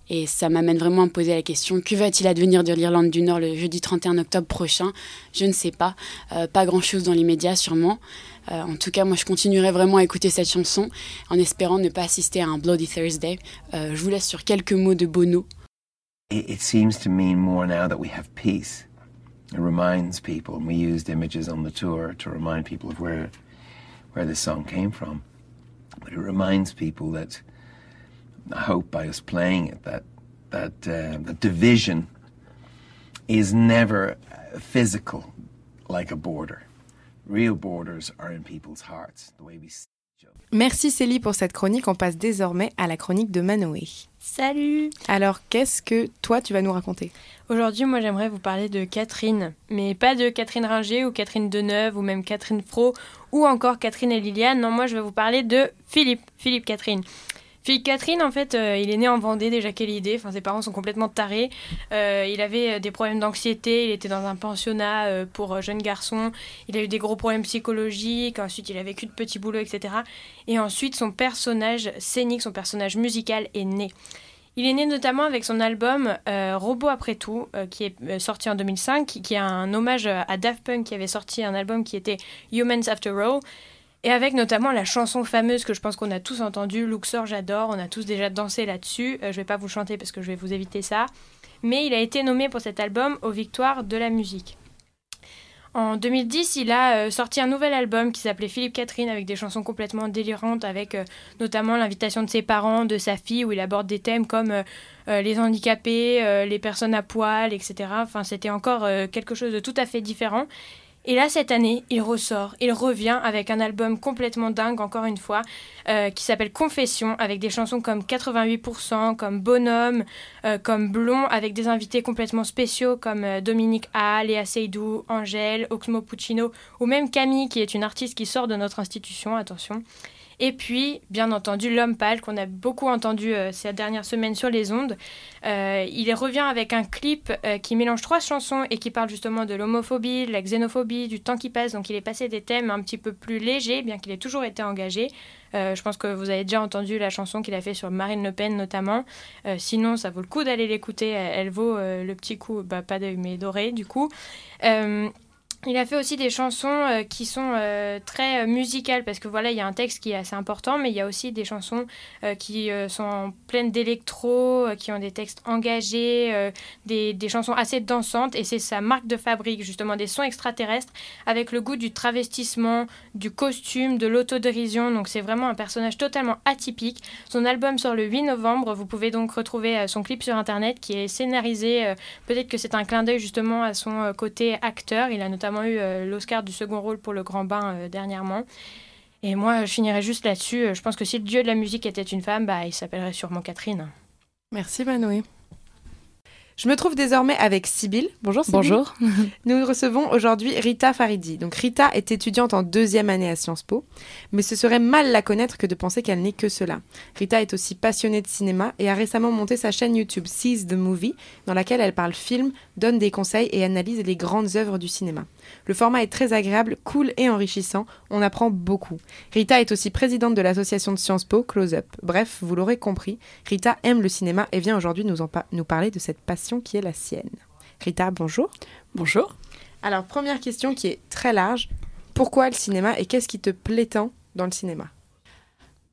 G: Et ça m'amène vraiment à me poser la question, que va-t-il advenir de l'Irlande du Nord le jeudi 31 octobre prochain? Je ne sais pas. Euh, pas grand-chose dans les médias sûrement. Euh, en tout cas, moi, je continuerai vraiment à écouter cette chanson en espérant ne pas assister à un Bloody Thursday. Euh, je vous laisse sur quelques mots de Bono.
H: It, seems to mean more now that we have peace. It reminds people, and we used images on the tour to remind people of where where this song came from. But it reminds people that I hope by us playing it that that uh, the division is never physical like a border. Real borders are in people's hearts, the way we
A: Merci Célie pour cette chronique. On passe désormais à la chronique de Manoé.
I: Salut
A: Alors, qu'est-ce que toi tu vas nous raconter?
I: Aujourd'hui, moi j'aimerais vous parler de Catherine, mais pas de Catherine Ringer ou Catherine Deneuve ou même Catherine Fro ou encore Catherine et Liliane. Non, moi je vais vous parler de Philippe, Philippe Catherine. Philippe Catherine, en fait, euh, il est né en Vendée déjà, quelle idée. Enfin, ses parents sont complètement tarés. Euh, il avait euh, des problèmes d'anxiété, il était dans un pensionnat pour jeunes garçons. Il a eu des gros problèmes psychologiques, ensuite il a vécu de petits boulots, etc. Et ensuite, son personnage scénique, son personnage musical est né. Il est né notamment avec son album Robot après tout, qui est sorti en 2005, qui, qui est un hommage à Daft Punk qui avait sorti un album qui était Humans After All. Et avec notamment la chanson fameuse que je pense qu'on a tous entendue, Luxor, j'adore, on a tous déjà dansé là-dessus. Euh, je vais pas vous chanter parce que je vais vous éviter ça. Mais il a été nommé pour cet album aux Victoires de la musique. En 2010, il a euh, sorti un nouvel album qui s'appelait Philippe Catherine avec des chansons complètement délirantes, avec euh, notamment l'invitation de ses parents, de sa fille, où il aborde des thèmes comme euh, les handicapés, les personnes à poil, etc. Enfin, c'était encore quelque chose de tout à fait différent. Et là, cette année, il ressort, il revient avec un album complètement dingue, encore une fois, euh, qui s'appelle Confession, avec des chansons comme 88%, comme Bonhomme, euh, comme Blond, avec des invités complètement spéciaux comme euh, Dominique A, Léa Seydoux, Angèle, Oxmo Puccino, ou même Camille, qui est une artiste qui sort de notre institution, attention. Et puis, bien entendu, L'Homme Pâle, qu'on a beaucoup entendu euh, ces dernières semaines sur les ondes. Euh, il revient avec un clip euh, qui mélange trois chansons et qui parle justement de l'homophobie, de la xénophobie, du temps qui passe. Donc, il est passé des thèmes un petit peu plus légers, bien qu'il ait toujours été engagé. Je pense que vous avez déjà entendu la chanson qu'il a fait sur Marine Le Pen notamment. Sinon, ça vaut le coup d'aller l'écouter. Elle, vaut le petit coup, bah, pas d'œil mais doré du coup. Il a fait aussi des chansons euh, qui sont euh, très euh, musicales parce que voilà, il y a un texte qui est assez important, mais il y a aussi des chansons qui sont pleines d'électro, qui ont des textes engagés, des, des chansons assez dansantes, et c'est sa marque de fabrique, justement, des sons extraterrestres avec le goût du travestissement, du costume, de l'autodérision. Donc c'est vraiment un personnage totalement atypique. Son album sort le 8 novembre. Vous pouvez donc retrouver son clip sur internet qui est scénarisé. Peut-être que c'est un clin d'œil justement à son côté acteur. Il a notamment eu euh, l'Oscar du second rôle pour Le Grand Bain euh, dernièrement. Et moi, je finirais juste là-dessus. Euh, Je pense que si le dieu de la musique était une femme, bah, il s'appellerait sûrement Catherine.
A: Merci Manoé. Je me trouve désormais avec Sybille. Bonjour Sybille.
J: Bonjour.
A: Nous recevons aujourd'hui Rita Faridi. Donc Rita est étudiante en deuxième année à Sciences Po, mais ce serait mal la connaître que de penser qu'elle n'est que cela. Rita est aussi passionnée de cinéma et a récemment monté sa chaîne YouTube Seize the Movie, dans laquelle elle parle film, donne des conseils et analyse les grandes œuvres du cinéma. Le format est très agréable, cool et enrichissant, on apprend beaucoup. Rita est aussi présidente de l'association de Sciences Po, Close Up. Bref, vous l'aurez compris, Rita aime le cinéma et vient aujourd'hui nous, en pa- nous parler de cette passion qui est la sienne. Rita, bonjour.
J: Bonjour.
A: Alors, première question qui est très large. Pourquoi le cinéma et qu'est-ce qui te plaît tant dans le cinéma?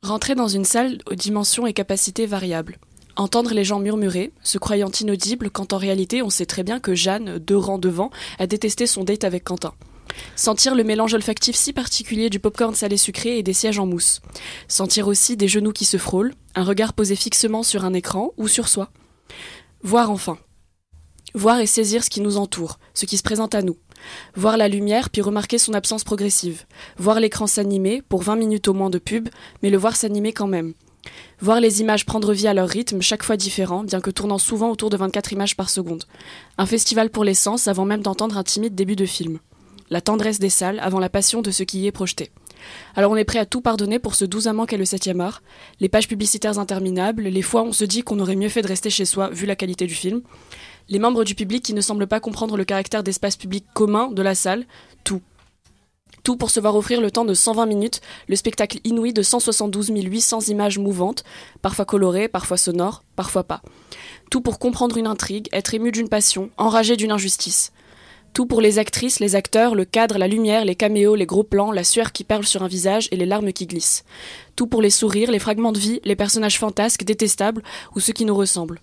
J: Rentrer dans une salle aux dimensions et capacités variables. Entendre les gens murmurer, se croyant inaudibles quand en réalité on sait très bien que Jeanne, deux rangs devant, a détesté son date avec Quentin. Sentir le mélange olfactif si particulier du popcorn salé sucré et des sièges en mousse. Sentir aussi des genoux qui se frôlent, un regard posé fixement sur un écran ou sur soi. Voir enfin. Voir et saisir ce qui nous entoure, ce qui se présente à nous. Voir la lumière puis remarquer son absence progressive. Voir l'écran s'animer, pour 20 minutes au moins de pub, mais le voir s'animer quand même. Voir les images prendre vie à leur rythme, chaque fois différent, bien que tournant souvent autour de 24 images par seconde. Un festival pour les sens avant même d'entendre un timide début de film. La tendresse des salles avant la passion de ce qui y est projeté. Alors on est prêt à tout pardonner pour ce doux amant qu'est le 7 art, les pages publicitaires interminables, les fois où on se dit qu'on aurait mieux fait de rester chez soi vu la qualité du film, les membres du public qui ne semblent pas comprendre le caractère d'espace public commun de la salle, tout. Pour se voir offrir le temps de 120 minutes, le spectacle inouï de 172 800 images mouvantes, parfois colorées, parfois sonores, parfois pas. Tout pour comprendre une intrigue, être ému d'une passion, enragé d'une injustice. Tout pour les actrices, les acteurs, le cadre, la lumière, les caméos, les gros plans, la sueur qui perle sur un visage et les larmes qui glissent. Tout pour les sourires, les fragments de vie, les personnages fantasques, détestables ou ceux qui nous ressemblent.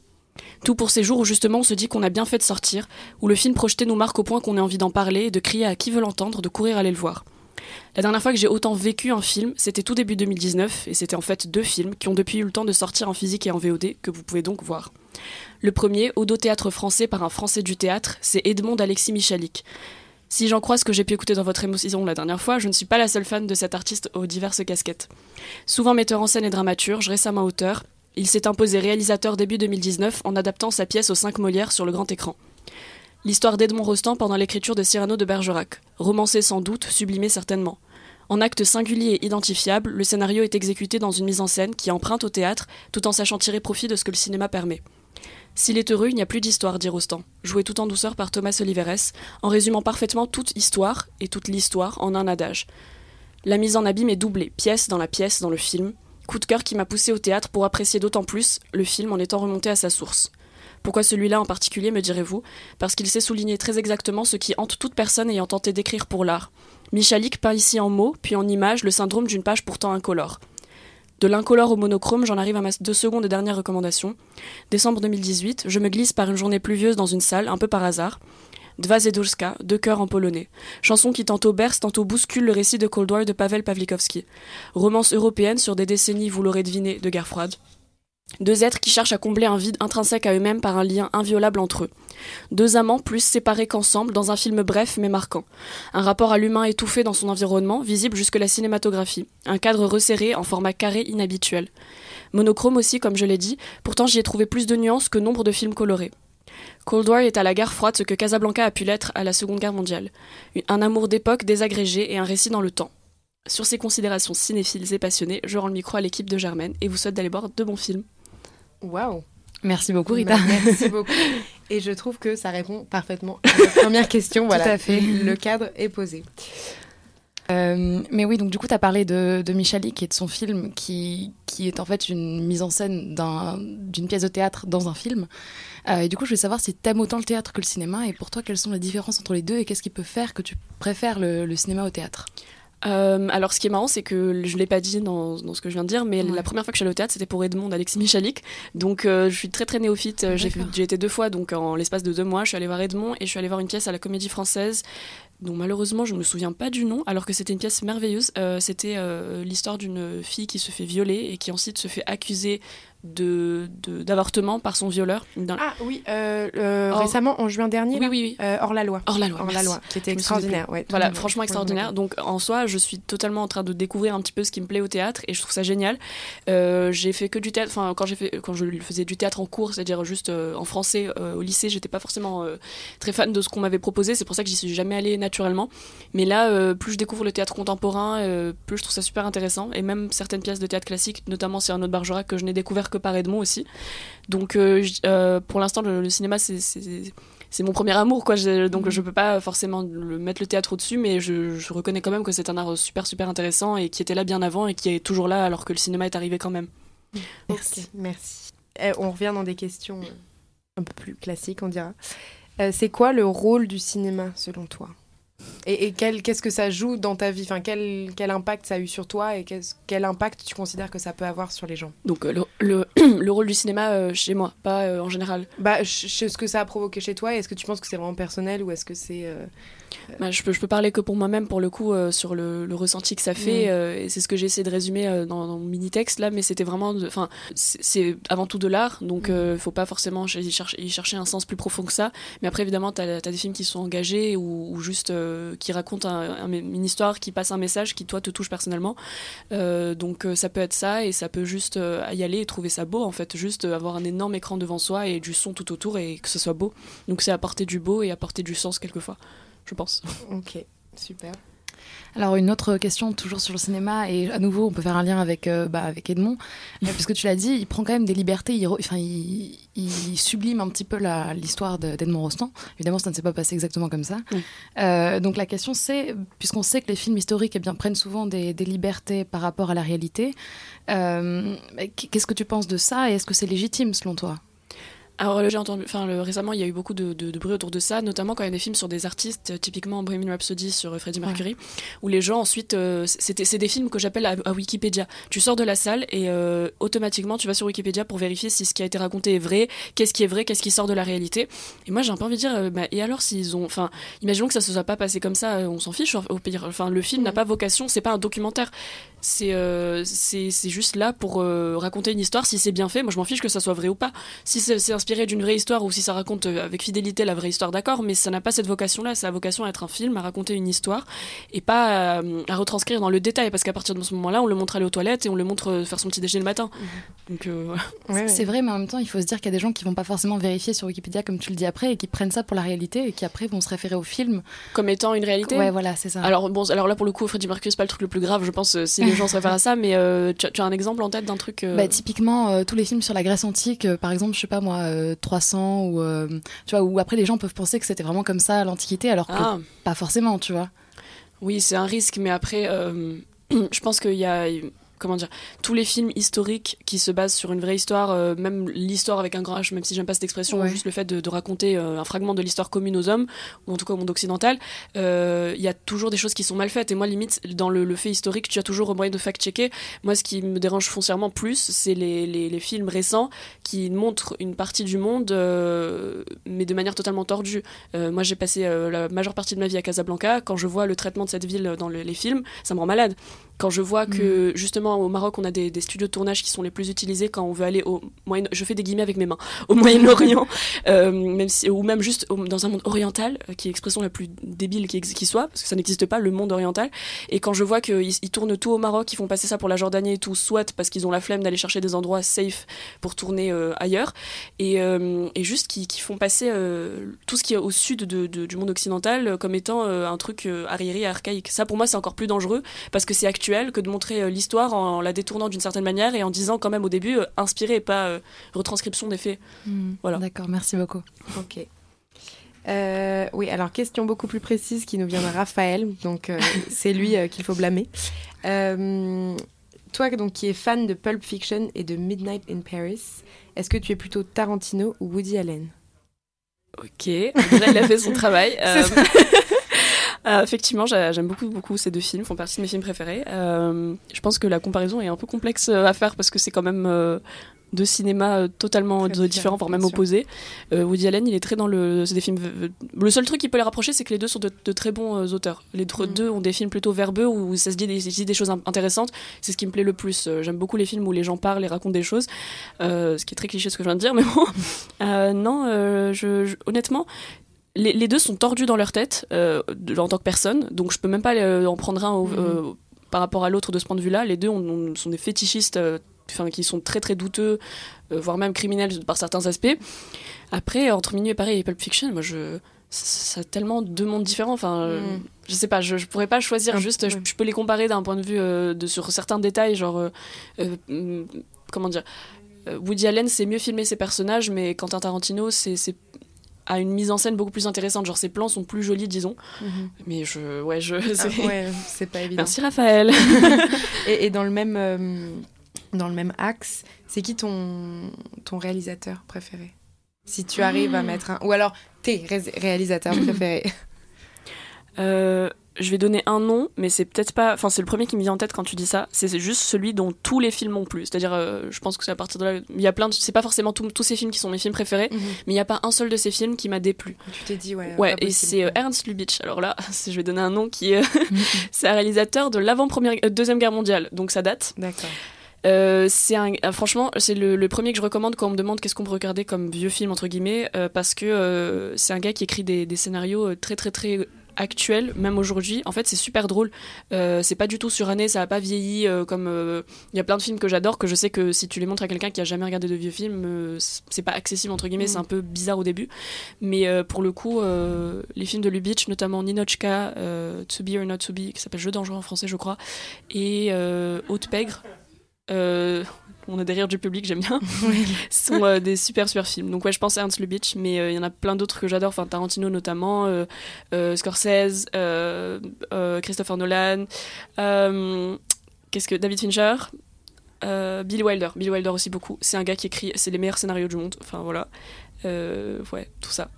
J: Tout pour ces jours où justement on se dit qu'on a bien fait de sortir, où le film projeté nous marque au point qu'on ait envie d'en parler de crier à qui veut l'entendre, de courir aller le voir. La dernière fois que j'ai autant vécu un film, c'était tout début 2019, et c'était en fait deux films qui ont depuis eu le temps de sortir en physique et en VOD, que vous pouvez donc voir. Le premier, Odo Théâtre français par un Français du théâtre, c'est Edmond Alexis Michalik. Si j'en crois ce que j'ai pu écouter dans votre émotion la dernière fois, je ne suis pas la seule fan de cet artiste aux diverses casquettes. Souvent metteur en scène et dramaturge, récemment auteur, il s'est imposé réalisateur début 2019 en adaptant sa pièce aux 5 Molières sur le grand écran. L'histoire d'Edmond Rostand pendant l'écriture de Cyrano de Bergerac, romancée sans doute, sublimée certainement. En acte singulier et identifiable, le scénario est exécuté dans une mise en scène qui emprunte au théâtre tout en sachant tirer profit de ce que le cinéma permet. S'il est heureux, il n'y a plus d'histoire, dit Rostand, joué tout en douceur par Thomas Oliveres, en résumant parfaitement toute histoire et toute l'histoire en un adage. La mise en abîme est doublée, pièce dans la pièce dans le film. Coup de cœur qui m'a poussé au théâtre pour apprécier d'autant plus le film en étant remonté à sa source. Pourquoi celui-là en particulier, me direz-vous? Parce qu'il sait souligner très exactement ce qui hante toute personne ayant tenté d'écrire pour l'art. Michalik peint ici en mots, puis en images, le syndrome d'une page pourtant incolore. De l'incolore au monochrome, j'en arrive à ma deux secondes et dernière recommandation. Décembre 2018, je me glisse par une journée pluvieuse dans une salle, un peu par hasard. Dwa Zedulska, deux chœurs en polonais. Chanson qui tantôt berce, tantôt bouscule le récit de Cold War de Pavel Pawlikowski. Romance européenne sur des décennies, vous l'aurez deviné, de guerre froide. Deux êtres qui cherchent à combler un vide intrinsèque à eux-mêmes par un lien inviolable entre eux. Deux amants plus séparés qu'ensemble dans un film bref mais marquant. Un rapport à l'humain étouffé dans son environnement, visible jusque la cinématographie. Un cadre resserré en format carré inhabituel. Monochrome aussi, comme je l'ai dit, pourtant j'y ai trouvé plus de nuances que nombre de films colorés. Cold War est à la guerre froide ce que Casablanca a pu l'être à la Seconde Guerre mondiale. Un amour d'époque désagrégé et un récit dans le temps. Sur ces considérations cinéphiles et passionnées, je rends le micro à l'équipe de Germaine et vous souhaite d'aller voir de bons films.
A: Waouh
B: Merci beaucoup Rita.
A: Merci beaucoup. Et je trouve que ça répond parfaitement à la première question. Voilà,
B: Tout à fait.
A: Le cadre est posé.
B: Euh, mais oui, donc du coup, tu as parlé de, de Michalik et de son film qui, qui est en fait une mise en scène d'un- d'une pièce de théâtre dans un film. Euh, et du coup, je voulais savoir si tu aimes autant le théâtre que le cinéma et pour toi, quelles sont les différences entre les deux et qu'est-ce qui peut faire que tu préfères le, le cinéma au théâtre?
J: Euh, alors, ce qui est marrant, c'est que je l'ai pas dit dans, dans ce que je viens de dire, mais
B: Ouais.
J: la première fois que je suis allée au théâtre, c'était pour Edmond d'Alexis Michalik. Donc, euh, je suis très très néophyte. J'ai été deux fois, donc en l'espace de deux mois, je suis allée voir Edmond et je suis allée voir une pièce à la Comédie Française. Dont malheureusement je ne me souviens pas du nom, alors que c'était une pièce merveilleuse. Euh, c'était euh, l'histoire d'une fille qui se fait violer et qui ensuite se fait accuser de d'avortement par son violeur.
A: Ah oui, euh, euh, récemment, en juin dernier,
J: oui,
A: là,
J: oui, oui.
A: euh, hors la loi.
J: Hors la loi.
A: Hors la loi, qui était extraordinaire. Ouais,
J: Voilà, franchement extraordinaire. Donc en soi, je suis totalement en train de découvrir un petit peu ce qui me plaît au théâtre et je trouve ça génial. J'ai fait que du théâtre, enfin quand j'ai fait, quand je faisais du théâtre en cours, c'est-à-dire juste en français au lycée, j'étais pas forcément très fan de ce qu'on m'avait proposé. C'est pour ça que j'y suis jamais allée naturellement. Mais là, plus je découvre le théâtre contemporain, plus je trouve ça super intéressant. Et même certaines pièces de théâtre classique, notamment Cyrano de Bergerac que je n'ai découvert que par Edmond aussi. Donc euh, euh, pour l'instant, le, le cinéma c'est mon premier amour, quoi. Je- donc je peux pas forcément le, mettre le théâtre au-dessus, mais je, je reconnais quand même que c'est un art super super intéressant et qui était là bien avant et qui est toujours là alors que le cinéma est arrivé quand même.
A: Merci. Merci. Euh, on revient dans des questions euh, un peu plus classiques, on dira. Euh, c'est quoi le rôle du cinéma, selon toi? Et, et qu'est-ce que ça joue dans ta vie? Enfin, quel, quel impact ça a eu sur toi et quel impact tu considères que ça peut avoir sur les gens?
J: Donc euh, le, le, le rôle du cinéma euh, chez moi, pas euh, en général.
A: bah, ce que ça a provoqué chez toi. Est-ce que tu penses que c'est vraiment personnel ou est-ce que c'est... euh,
J: Bah, je, peux, je peux parler que pour moi-même, pour le coup, euh, sur le, le ressenti que ça fait.
A: Mm.
J: euh, et c'est ce que j'ai essayé de résumer euh, dans, dans mon mini-texte, là, mais c'était vraiment. Enfin, c'est avant tout de l'art, donc
A: Mm.
J: il faut pas forcément y chercher, y chercher un sens plus profond que ça. Mais après, évidemment, tu as, des films qui sont engagés ou, ou juste qui racontent un- un- une histoire, qui passe un message qui, toi, te touche personnellement. Donc ça peut être ça, et ça peut juste y aller et trouver ça beau, en fait. Juste avoir un énorme écran devant soi et du son tout autour et que ce soit beau. Donc c'est apporter du beau et apporter du sens quelquefois, je pense.
A: Ok, super.
B: Alors une autre question toujours sur le cinéma et à nouveau on peut faire un lien avec euh, bah, avec Edmond euh, puisque tu l'as dit il prend quand même des libertés il, enfin, il, il sublime un petit peu la- l'histoire de- d'Edmond Rostand évidemment ça ne s'est pas passé exactement comme ça
J: Oui.
B: Euh, donc la question c'est puisqu'on sait que les films historiques eh bien, prennent souvent des, des libertés par rapport à la réalité euh, qu'est-ce que tu penses de ça et est-ce que c'est légitime selon toi?
J: Alors euh, j'ai entendu, enfin le- récemment il y a eu beaucoup de, de- de bruit autour de ça, notamment quand il y a des films sur des artistes, euh, typiquement Bohemian Rhapsody sur euh, Freddie Mercury, où les gens ensuite, euh, c'est des films que j'appelle à, à Wikipédia. Tu sors de la salle et euh, automatiquement tu vas sur Wikipédia pour vérifier si ce qui a été raconté est vrai, qu'est-ce qui est vrai, qu'est-ce qui sort de la réalité. Et moi j'ai un peu envie de dire, euh, bah, et alors s'ils ont, enfin imaginons que ça se soit pas passé comme ça, on s'en fiche. Au pire, enfin le film n'a pas vocation, c'est pas un documentaire. C'est euh, c'est c'est juste là pour euh, raconter une histoire. Si c'est bien fait, moi je m'en fiche que ça soit vrai ou pas. Si c'est inspiré d'une vraie histoire ou si ça raconte euh, avec fidélité la vraie histoire, d'accord, mais ça n'a pas cette vocation-là. Ça a vocation à être un film, à raconter une histoire et pas à, à retranscrire dans le détail parce qu'à partir de ce moment-là, on le montre aller aux toilettes et on le montre euh, faire son petit déjeuner le matin. Donc euh, voilà.
A: Ouais, ouais.
K: C'est vrai, mais en même temps, il faut se dire qu'il y a des gens qui vont pas forcément vérifier sur Wikipédia, comme tu le dis après, et qui prennent ça pour la réalité, et qui après vont se référer au film.
J: comme étant une réalité.
K: Ouais, voilà, c'est ça.
J: Alors bon, alors là pour le coup, Freddie Mercury c'est pas le truc le plus grave, je pense, euh, si les gens se réfèrent à ça. Mais euh, tu, as- tu as un exemple en tête d'un truc euh,
K: Bah, typiquement, euh, tous les films sur la Grèce antique, par exemple, je sais pas moi, euh, 300, ou tu vois, où après les gens peuvent penser que c'était vraiment comme ça à l'Antiquité, alors que
J: Ah,
K: pas forcément, tu vois.
J: oui, c'est un risque, mais après, je pense qu'il y a comment dire, tous les films historiques qui se basent sur une vraie histoire, euh, même l'histoire avec un grand H, même si j'aime pas cette expression,
K: Ouais.
J: juste le fait de, de raconter euh, un fragment de l'histoire commune aux hommes, ou en tout cas au monde occidental, euh, il y a toujours des choses qui sont mal faites. Et moi, limite, dans le, le fait historique, tu as toujours moyen de fact-checker. Moi, ce qui me dérange foncièrement plus, c'est les, les, les films récents qui montrent une partie du monde, mais de manière totalement tordue. Moi, j'ai passé la majeure partie de ma vie à Casablanca. Quand je vois le traitement de cette ville dans le- les films, ça me rend malade. Quand je vois que, justement, au Maroc, on a des, des studios de tournage qui sont les plus utilisés quand on veut aller au Moyen... Je fais des guillemets avec mes mains. Au Moyen-Orient, euh, même si, ou même juste au- dans un monde oriental, euh, qui est l'expression la plus débile qui, qui soit, parce que ça n'existe pas, le monde oriental. Et quand je vois qu'ils ils tournent tout au Maroc, ils font passer ça pour la Jordanie et tout, soit parce qu'ils ont la flemme d'aller chercher des endroits safe pour tourner euh, ailleurs, et, euh, et juste qui, qui font passer tout ce qui est au sud de- de- du monde occidental comme étant un truc arriéré, archaïque. Ça, pour moi, c'est encore plus dangereux parce que c'est actuel que de montrer euh, l'histoire en la détournant d'une certaine manière et en disant quand même au début euh, inspiré et pas euh, retranscription des faits. Voilà.
K: D'accord, merci beaucoup.
A: Ok. Euh, oui, alors question beaucoup plus précise qui nous vient de Raphaël, donc euh, c'est lui euh, qu'il faut blâmer. Euh, toi donc qui es fan de Pulp Fiction et de Midnight in Paris, est-ce que tu es plutôt Tarantino ou Woody Allen?
J: Ok, déjà il a fait son travail. Euh, effectivement, j'a- j'aime beaucoup, beaucoup ces deux films, font partie de mes films préférés. Euh, je pense que la comparaison est un peu complexe euh, à faire parce que c'est quand même euh, deux cinémas totalement
A: Très
J: différents, voire même opposés. Woody Allen, il est très dans le. C'est des films. Le seul truc qui peut les rapprocher, c'est que les deux sont de, de très bons auteurs. Les
A: Mm.
J: deux ont des films plutôt verbeux où ça se dit des, ça se dit des choses in- intéressantes. C'est ce qui me plaît le plus. J'aime beaucoup les films où les gens parlent et racontent des choses. Ce qui est très cliché ce que je viens de dire, mais bon. Non, je, je- honnêtement. Les, les deux sont tordus dans leur tête euh, de- en tant que personne, donc je peux même pas euh, en prendre un
A: Mhm.
J: euh, par rapport à l'autre de ce point de vue-là. Les deux ont- ont- sont des fétichistes, enfin qui sont très très douteux, euh, voire même criminels par certains aspects. Après, entre Minuit et Paris et Pulp Fiction, moi je ça a tellement deux mondes différents. Enfin, euh,
A: Mhm.
J: je sais pas, je, je pourrais pas choisir. Juste, je, peux les comparer d'un point de vue euh, de sur certains détails, genre hum, comment dire. Woody Allen, c'est mieux filmer ses personnages, mais Quentin Tarantino, c'est a une mise en scène beaucoup plus intéressante. Genre ses plans sont plus jolis, disons. Mais je, ouais, je.
A: Ah,
J: c'est-
A: Ouais, c'est pas évident.
J: Merci Raphaël.
A: Et, et dans le même euh, dans le même axe, c'est qui ton ton réalisateur préféré? Si tu arrives à mettre un ou alors tes ré- réalisateurs préférés.
J: Euh, je vais donner un nom, mais c'est peut-être pas. Enfin, c'est le premier qui me vient en tête quand tu dis ça. C'est juste celui dont tous les films ont plu. C'est-à-dire, euh, je pense que c'est à partir de là. Il y a plein de. C'est pas forcément tous- tous ces films qui sont mes films préférés, mais il n'y a pas un seul de ces films qui m'a déplu.
A: Tu t'es dit ouais.
J: Ouais, et c'est euh, Ernst Lubitsch. Alors là, je vais donner un nom qui est. c'est un réalisateur de l'avant-première. euh, Deuxième Guerre mondiale, donc ça date.
A: D'accord.
J: Euh, c'est un, euh, franchement, c'est le, le premier que je recommande quand on me demande qu'est-ce qu'on peut regarder comme vieux film entre guillemets, euh, parce que euh, c'est un gars qui écrit des, des scénarios euh, très très très actuels, même aujourd'hui. En fait, c'est super drôle. Euh, c'est pas du tout suranné, ça a pas vieilli. euh, comme euh, il y a plein de films que j'adore que je sais que si tu les montres à quelqu'un qui a jamais regardé de vieux films, euh, c'est pas accessible entre guillemets.
A: Mm.
J: C'est un peu bizarre au début, mais euh, pour le coup, euh, les films de Lubitsch, notamment Ninochka, euh, To Be or Not To Be, qui s'appelle Jeu dangereux en français, je crois, et euh, Haute Pègre. On a des rires du public, j'aime bien. Ce sont euh, des super super films. Donc ouais, je pense à Ernst Lubitsch, mais euh, il y en a plein d'autres que j'adore, enfin Tarantino notamment, euh, Scorsese, Christopher Nolan, qu'est-ce que David Fincher, Billy Wilder, Billy Wilder aussi beaucoup. C'est un gars qui écrit, c'est les meilleurs scénarios du monde. Enfin voilà, ouais, tout ça.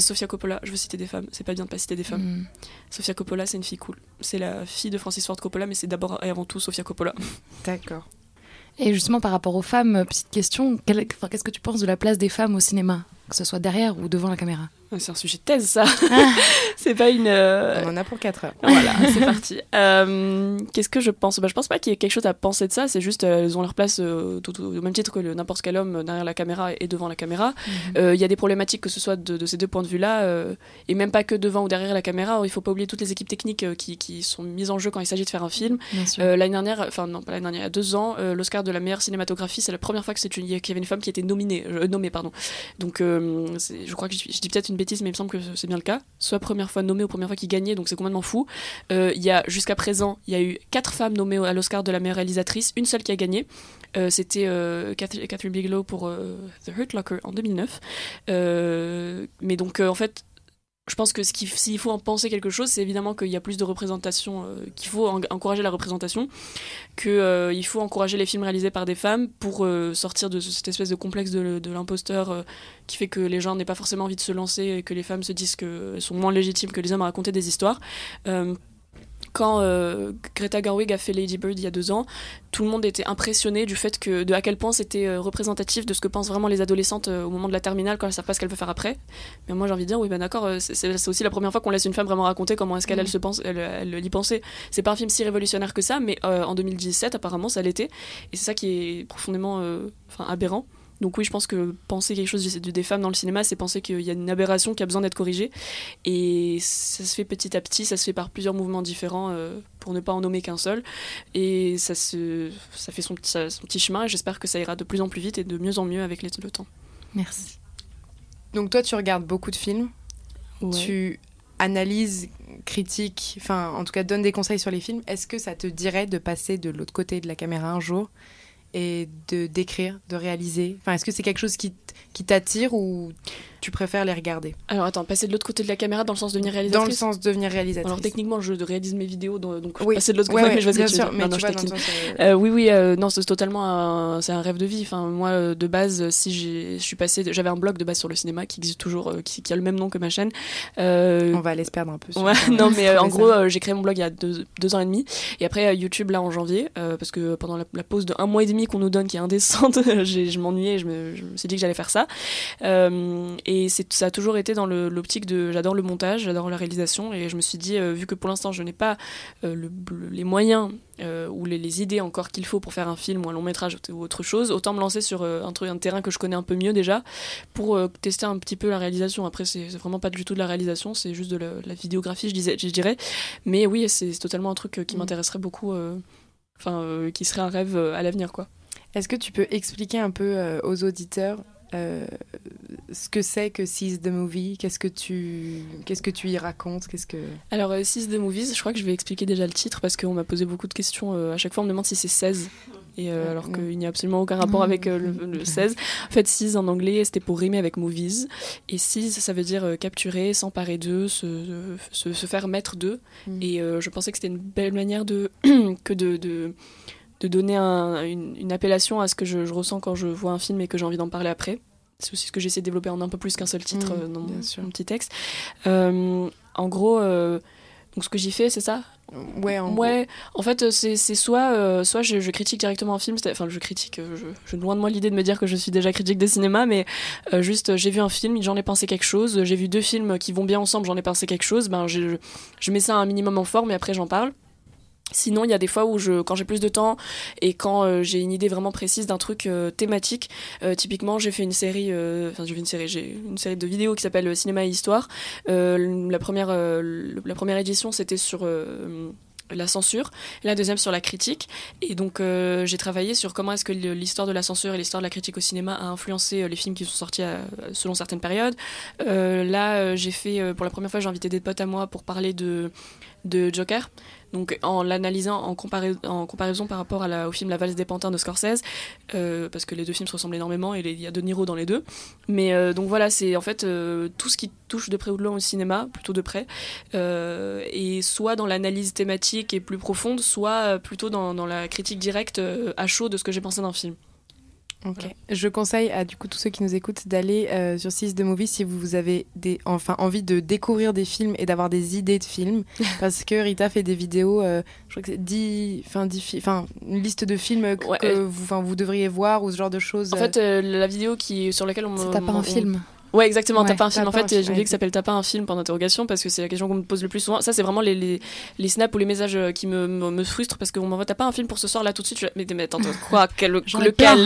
J: Sofia Coppola, je veux citer des femmes, c'est pas bien de pas citer des femmes.
K: Mm.
J: Sofia Coppola, c'est une fille cool. C'est la fille de Francis Ford Coppola, mais c'est d'abord et avant tout Sofia Coppola.
A: D'accord.
K: Et justement, par rapport aux femmes, petite question, qu'est-ce que tu penses de la place des femmes au cinéma? Que ce soit derrière ou devant la caméra?
J: C'est un sujet de thèse, ça. c'est pas une. euh,
A: On en a pour 4 heures.
J: Voilà, c'est parti. Euh, Qu'est-ce que je pense? Bah, Je pense pas qu'il y ait quelque chose à penser de ça. C'est juste, euh, elles ont leur place euh, tout, au même titre que n'importe quel homme derrière la caméra et devant la caméra. Euh, Il y a des problématiques que ce soit de, de ces deux points de vue-là, et même pas que devant ou derrière la caméra. Il faut pas oublier toutes les équipes techniques qui, qui sont mises en jeu quand il s'agit de faire un film. L'année dernière, enfin non, pas l'année dernière, il y a deux ans, l'Oscar de la meilleure cinématographie, c'est la première fois qu'il y avait une femme qui était nominée, nommée, pardon. Donc, je crois que je, je dis peut-être une bêtise, mais il me semble que c'est bien le cas. Soit première fois nommée ou première fois qui gagnait, donc c'est complètement fou. Euh, Il y a jusqu'à présent, il y a eu quatre femmes nommées à l'Oscar de la meilleure réalisatrice, une seule qui a gagné. Euh, C'était euh, Cath- Catherine Bigelow pour The Hurt Locker en 2009. Euh, mais donc, en fait, je pense que s'il faut en penser quelque chose, c'est évidemment qu'il y a plus de représentation, euh, qu'il faut en- encourager la représentation, qu'il faut encourager les films réalisés par des femmes pour euh, sortir de cette espèce de complexe de, de l'imposteur euh, qui fait que les gens n'aient pas forcément envie de se lancer et que les femmes se disent qu'elles sont moins légitimes que les hommes à raconter des histoires. Quand euh, Greta Gerwig a fait Lady Bird il y a deux ans, tout le monde était impressionné du fait que de à quel point c'était euh, représentatif de ce que pensent vraiment les adolescentes euh, au moment de la terminale quand elles savent pas ce qu'elles veulent faire après. Mais moi j'ai envie de dire oui ben d'accord, c'est- aussi la première fois qu'on laisse une femme vraiment raconter comment est-ce qu'elle elle se pense, elle, elle y pensait. C'est pas un film si révolutionnaire que ça, mais en 2017 apparemment ça l'était et c'est ça qui est profondément aberrant. Donc oui, je pense que penser quelque chose du- des femmes dans le cinéma, c'est penser qu'il y a une aberration qui a besoin d'être corrigée. Et ça se fait petit à petit, ça se fait par plusieurs mouvements différents, euh, pour ne pas en nommer qu'un seul. Et ça, se, ça fait son, petit- ça- son petit chemin, et j'espère que ça ira de plus en plus vite et de mieux en mieux avec les- le temps.
K: Merci.
A: Donc toi, tu regardes beaucoup de films, tu analyses, critiques, enfin en tout cas donnes des conseils sur les films. Est-ce que ça te dirait de passer de l'autre côté de la caméra un jour et de d'écrire, de réaliser? Enfin, est-ce que c'est quelque chose qui, qui t'attire ou tu préfères les regarder
J: Alors attends, passer de l'autre côté de la caméra dans le sens de devenir
A: Dans
J: réalisatrice
A: le sens de devenir réalisatrice.
J: Alors techniquement, je réalise mes vidéos, dans- donc
A: Oui.
J: passer de l'autre côté,
A: ouais,
J: mais je vois ce que tu veux dire.
A: mais
J: Non, non, je
A: dans sens, euh,
J: Euh, oui, oui, euh, non, c'est totalement un, un rêve de vie. Enfin, moi, de base, si je suis passée, j'avais un blog de base sur le cinéma qui existe toujours, qui, qui a le même nom que ma chaîne. Euh,
A: On va aller se perdre un peu. sur
J: Ouais, non, mais en gros, j'ai créé mon blog il y a deux, deux ans et demi. Et après, YouTube, là, en janvier, parce que pendant la, la pause de un mois et demi qu'on nous donne, qui est indécente, je m'ennuyais et je me, je me suis dit que j'allais faire ça. Et ça a toujours été dans l'optique de. J'adore le montage, j'adore la réalisation. Et je me suis dit, euh, vu que pour l'instant, je n'ai pas euh, le- le- les moyens euh, ou les, les idées encore qu'il faut pour faire un film ou un long métrage ou autre chose, autant me lancer sur un, truc, un terrain que je connais un peu mieux déjà pour tester un petit peu la réalisation. Après, c'est vraiment pas du tout de la réalisation, c'est juste de la, la vidéographie, je, disais, je dirais. Mais oui, c'est totalement un truc qui
A: Mm.
J: m'intéresserait beaucoup, enfin, qui serait un rêve à l'avenir, quoi.
A: Est-ce que tu peux expliquer un peu aux auditeurs euh, ce que c'est que Seize the Movie? Qu'est-ce que tu qu'est-ce que tu y racontes? Qu'est-ce que
J: Alors, euh, 6 de Movies, je crois que je vais expliquer déjà le titre parce qu'on m'a posé beaucoup de questions. euh, à chaque fois, on me demande si c'est 16. Et euh, alors qu'il n'y a absolument aucun rapport avec euh, le, le 16. En fait, 6 en anglais, c'était pour rimer avec movies. Et 6, ça veut dire euh, capturer, s'emparer d'eux, se, se, se faire mettre d'eux.
A: Mm.
J: Et euh, je pensais que c'était une belle manière de, que de, de, de donner un- une, une appellation à ce que je, je ressens quand je vois un film et que j'ai envie d'en parler après. C'est aussi ce que j'essaie de développer en un peu plus qu'un seul titre
A: Mm,
J: euh, dans mon, petit texte. Euh, en gros, euh, donc ce que j'y fais, c'est ça?
A: Ouais, en
J: Ouais, en fait, c'est soit, euh, soit je, je critique directement un film, enfin, je critique, je, je loin de moi l'idée de me dire que je suis déjà critique des cinémas, mais euh, juste, j'ai vu un film, j'en ai pensé quelque chose, j'ai vu deux films qui vont bien ensemble, j'en ai pensé quelque chose, ben, je, je mets ça un minimum en forme et après j'en parle. Sinon, il y a des fois où, je, quand j'ai plus de temps et quand euh, j'ai une idée vraiment précise d'un truc euh, thématique, euh, typiquement, j'ai fait une série, enfin, j'ai fait une série, j'ai une série de vidéos qui s'appelle Cinéma et Histoire. La première, la première édition, c'était sur la censure, la deuxième sur la critique. Et donc, j'ai travaillé sur comment est-ce que l'histoire de la censure et l'histoire de la critique au cinéma a influencé les films qui sont sortis selon certaines périodes. Là, j'ai fait, pour la première fois, j'ai invité des potes à moi pour parler de, de Joker. Donc en l'analysant en, compara- en comparaison par rapport au film La valse des pantins de Scorsese, euh, parce que les deux films se ressemblent énormément et il y a De Niro dans les deux. Mais euh, donc voilà, c'est en fait euh, tout ce qui touche de près ou de loin au cinéma, plutôt de près, et soit dans l'analyse thématique et plus profonde, soit plutôt dans, dans la critique directe à chaud de ce que j'ai pensé d'un film.
A: Je conseille à du coup tous ceux qui nous écoutent d'aller euh, sur 6 de Movie si vous avez des, enfin, envie de découvrir des films et d'avoir des idées de films. parce que Rita fait des vidéos, euh, je crois que c'est 10, enfin, 10 fi- enfin, une liste de films que,
J: Ouais,
A: que
J: euh,
A: vous, devriez voir ou ce genre de choses.
J: En fait, euh, la vidéo qui, sur laquelle on.
K: C'est pas un film.
J: Ouais, exactement.
A: Ouais,
J: T'as pas un film. En fait, j'ai une idée qui s'appelle T'as pas un film point d'interrogation parce que c'est la question qu'on me pose le plus souvent. Ça, c'est vraiment les, les, les snaps ou les messages euh, qui me, me, me frustrent parce qu'on m'envoie T'as pas un film pour ce soir là tout de suite. Je mais, mais attends, quoi? Quel, Lequel?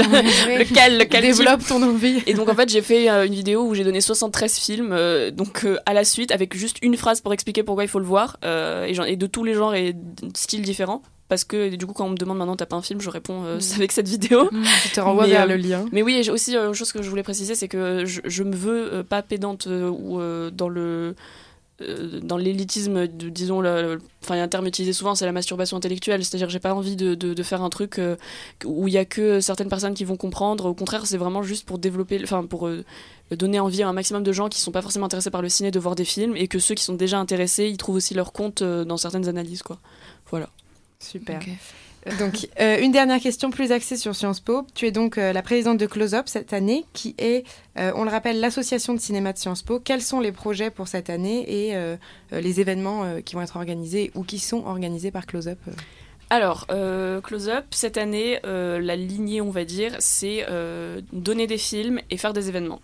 J: Lequel Lequel? Type
A: Développe ton envie.
J: Et donc en fait j'ai fait euh, une vidéo où j'ai donné 73 films euh, donc euh, à la suite avec juste une phrase pour expliquer pourquoi il faut le voir et, et de tous les genres et styles différents parce que du coup quand on me demande maintenant t'as pas un film je réponds euh, c'est avec cette vidéo
A: Je te renvoie
J: Mais,
A: vers
J: euh,
A: le lien.
J: mais oui, aussi euh, une chose que je voulais préciser, c'est que je, je me veux pas pédante ou dans le dans l'élitisme, disons, le- enfin il y a un terme utilisé souvent, c'est la masturbation intellectuelle, c'est-à-dire que j'ai pas envie de, de, de faire un truc euh, où il y a que certaines personnes qui vont comprendre. Au contraire, c'est vraiment juste pour développer, enfin pour euh, donner envie à un maximum de gens qui sont pas forcément intéressés par le ciné de voir des films et que ceux qui sont déjà intéressés, ils trouvent aussi leur compte euh, dans certaines analyses, quoi. Voilà.
A: Super.
K: Ok.
A: Donc, euh, une dernière question plus axée sur Sciences Po. Tu es donc euh, la présidente de Close Up cette année, qui est, euh, on le rappelle, l'association de cinéma de Sciences Po. Quels sont les projets pour cette année et euh, euh, les événements euh, qui vont être organisés ou qui sont organisés par Close Up euh
J: Alors, euh, Close Up, cette année, euh, la lignée, on va dire, c'est euh, donner des films et faire des événements.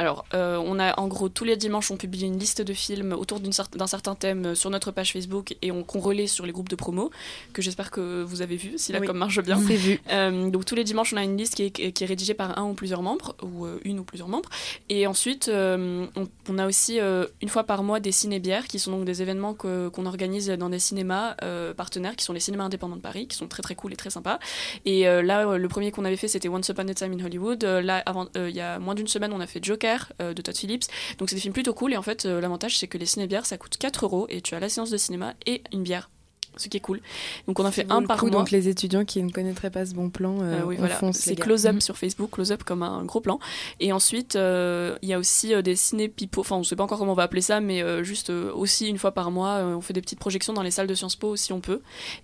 J: Alors, euh, on a en gros tous les dimanches, on publie une liste de films autour cer- d'un certain thème euh, sur notre page Facebook et on qu'on relaie sur les groupes de promo, que j'espère que vous avez vu, si la
A: Oui.
J: com marche bien.
A: C'est vu.
J: Euh, donc tous les dimanches, on a une liste qui est, qui est rédigée par un ou plusieurs membres, ou euh, une ou plusieurs membres. Et ensuite, on, on a aussi une fois par mois des ciné-bières, qui sont donc des événements qu'on organise dans des cinémas partenaires, qui sont les cinémas indépendants de Paris, qui sont très très cool et très sympas. Et là, le premier qu'on avait fait, c'était Once Upon a Time in Hollywood. Là, il y a moins d'une semaine, on a fait Joker euh, de Todd Phillips. Donc c'est des films plutôt cool. Et en fait, euh, l'avantage, c'est que les ciné-bières, ça coûte 4 euros et tu as la séance de cinéma et une bière. Ce qui est cool. Donc on en fait un par
A: coup,
J: mois.
A: Donc, les étudiants qui ne connaîtraient pas ce bon plan, euh,
J: Euh, oui, voilà. C'est close up
A: Mhm.
J: sur Facebook, close up comme un gros plan. Et ensuite, euh, il y a aussi des ciné pipo. Enfin, on sait pas encore comment on va appeler ça, mais juste aussi une fois par mois, on fait des petites projections dans les salles de Sciences Po si on peut.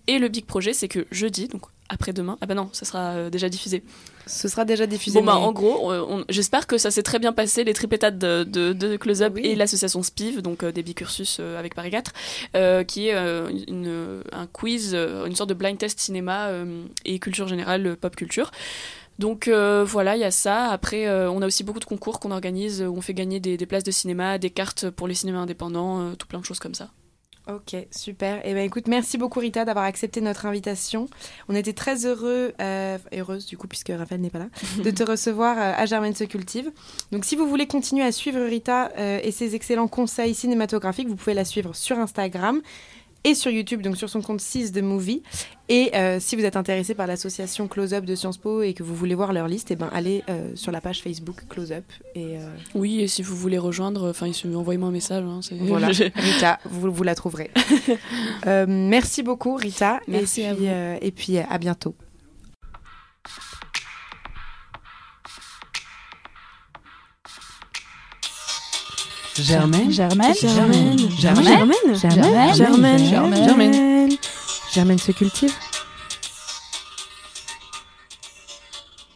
J: Et le big projet, c'est que jeudi, donc après-demain, ah bah non, ça sera euh, déjà diffusé.
A: Ce sera déjà diffusé.
J: Bon bah
A: mais-
J: en gros, euh, j'espère que ça s'est très bien passé, les tripétades de, de, de Close Up et l'association SPIV, donc euh, des bicursus euh, avec Paris 4, euh, qui est une, un quiz, une sorte de blind test cinéma et culture générale, pop culture. Donc euh, voilà, il y a ça. Après, euh, on a aussi beaucoup de concours qu'on organise, où on fait gagner des, des places de cinéma, des cartes pour les cinémas indépendants, euh, tout plein de choses comme ça.
A: Ok, super. Et ben écoute, merci beaucoup Rita d'avoir accepté notre invitation. On était très heureux, euh, heureuse du coup puisque Raphaël n'est pas là, de te recevoir euh, à Germaine se cultive. Donc si vous voulez continuer à suivre Rita euh, et ses excellents conseils cinématographiques, vous pouvez la suivre sur Instagram et sur YouTube, donc sur son compte 6 de Movie. Et euh, si vous êtes intéressé par l'association Close Up de Sciences Po et que vous voulez voir leur liste, et ben allez euh, sur la page Facebook Close Up et euh,
J: Oui, et si vous voulez rejoindre, enfin, envoyez-moi un message. hein,
A: voilà, Rita, vous, vous la trouverez. Merci beaucoup, Rita.
J: Merci
A: et
J: à vous.
A: et puis, à bientôt.
L: Germaine.
M: Germaine.
L: Germaine.
M: Germaine. Germaine.
A: Germaine.
M: Germaine.
A: Germaine se cultive.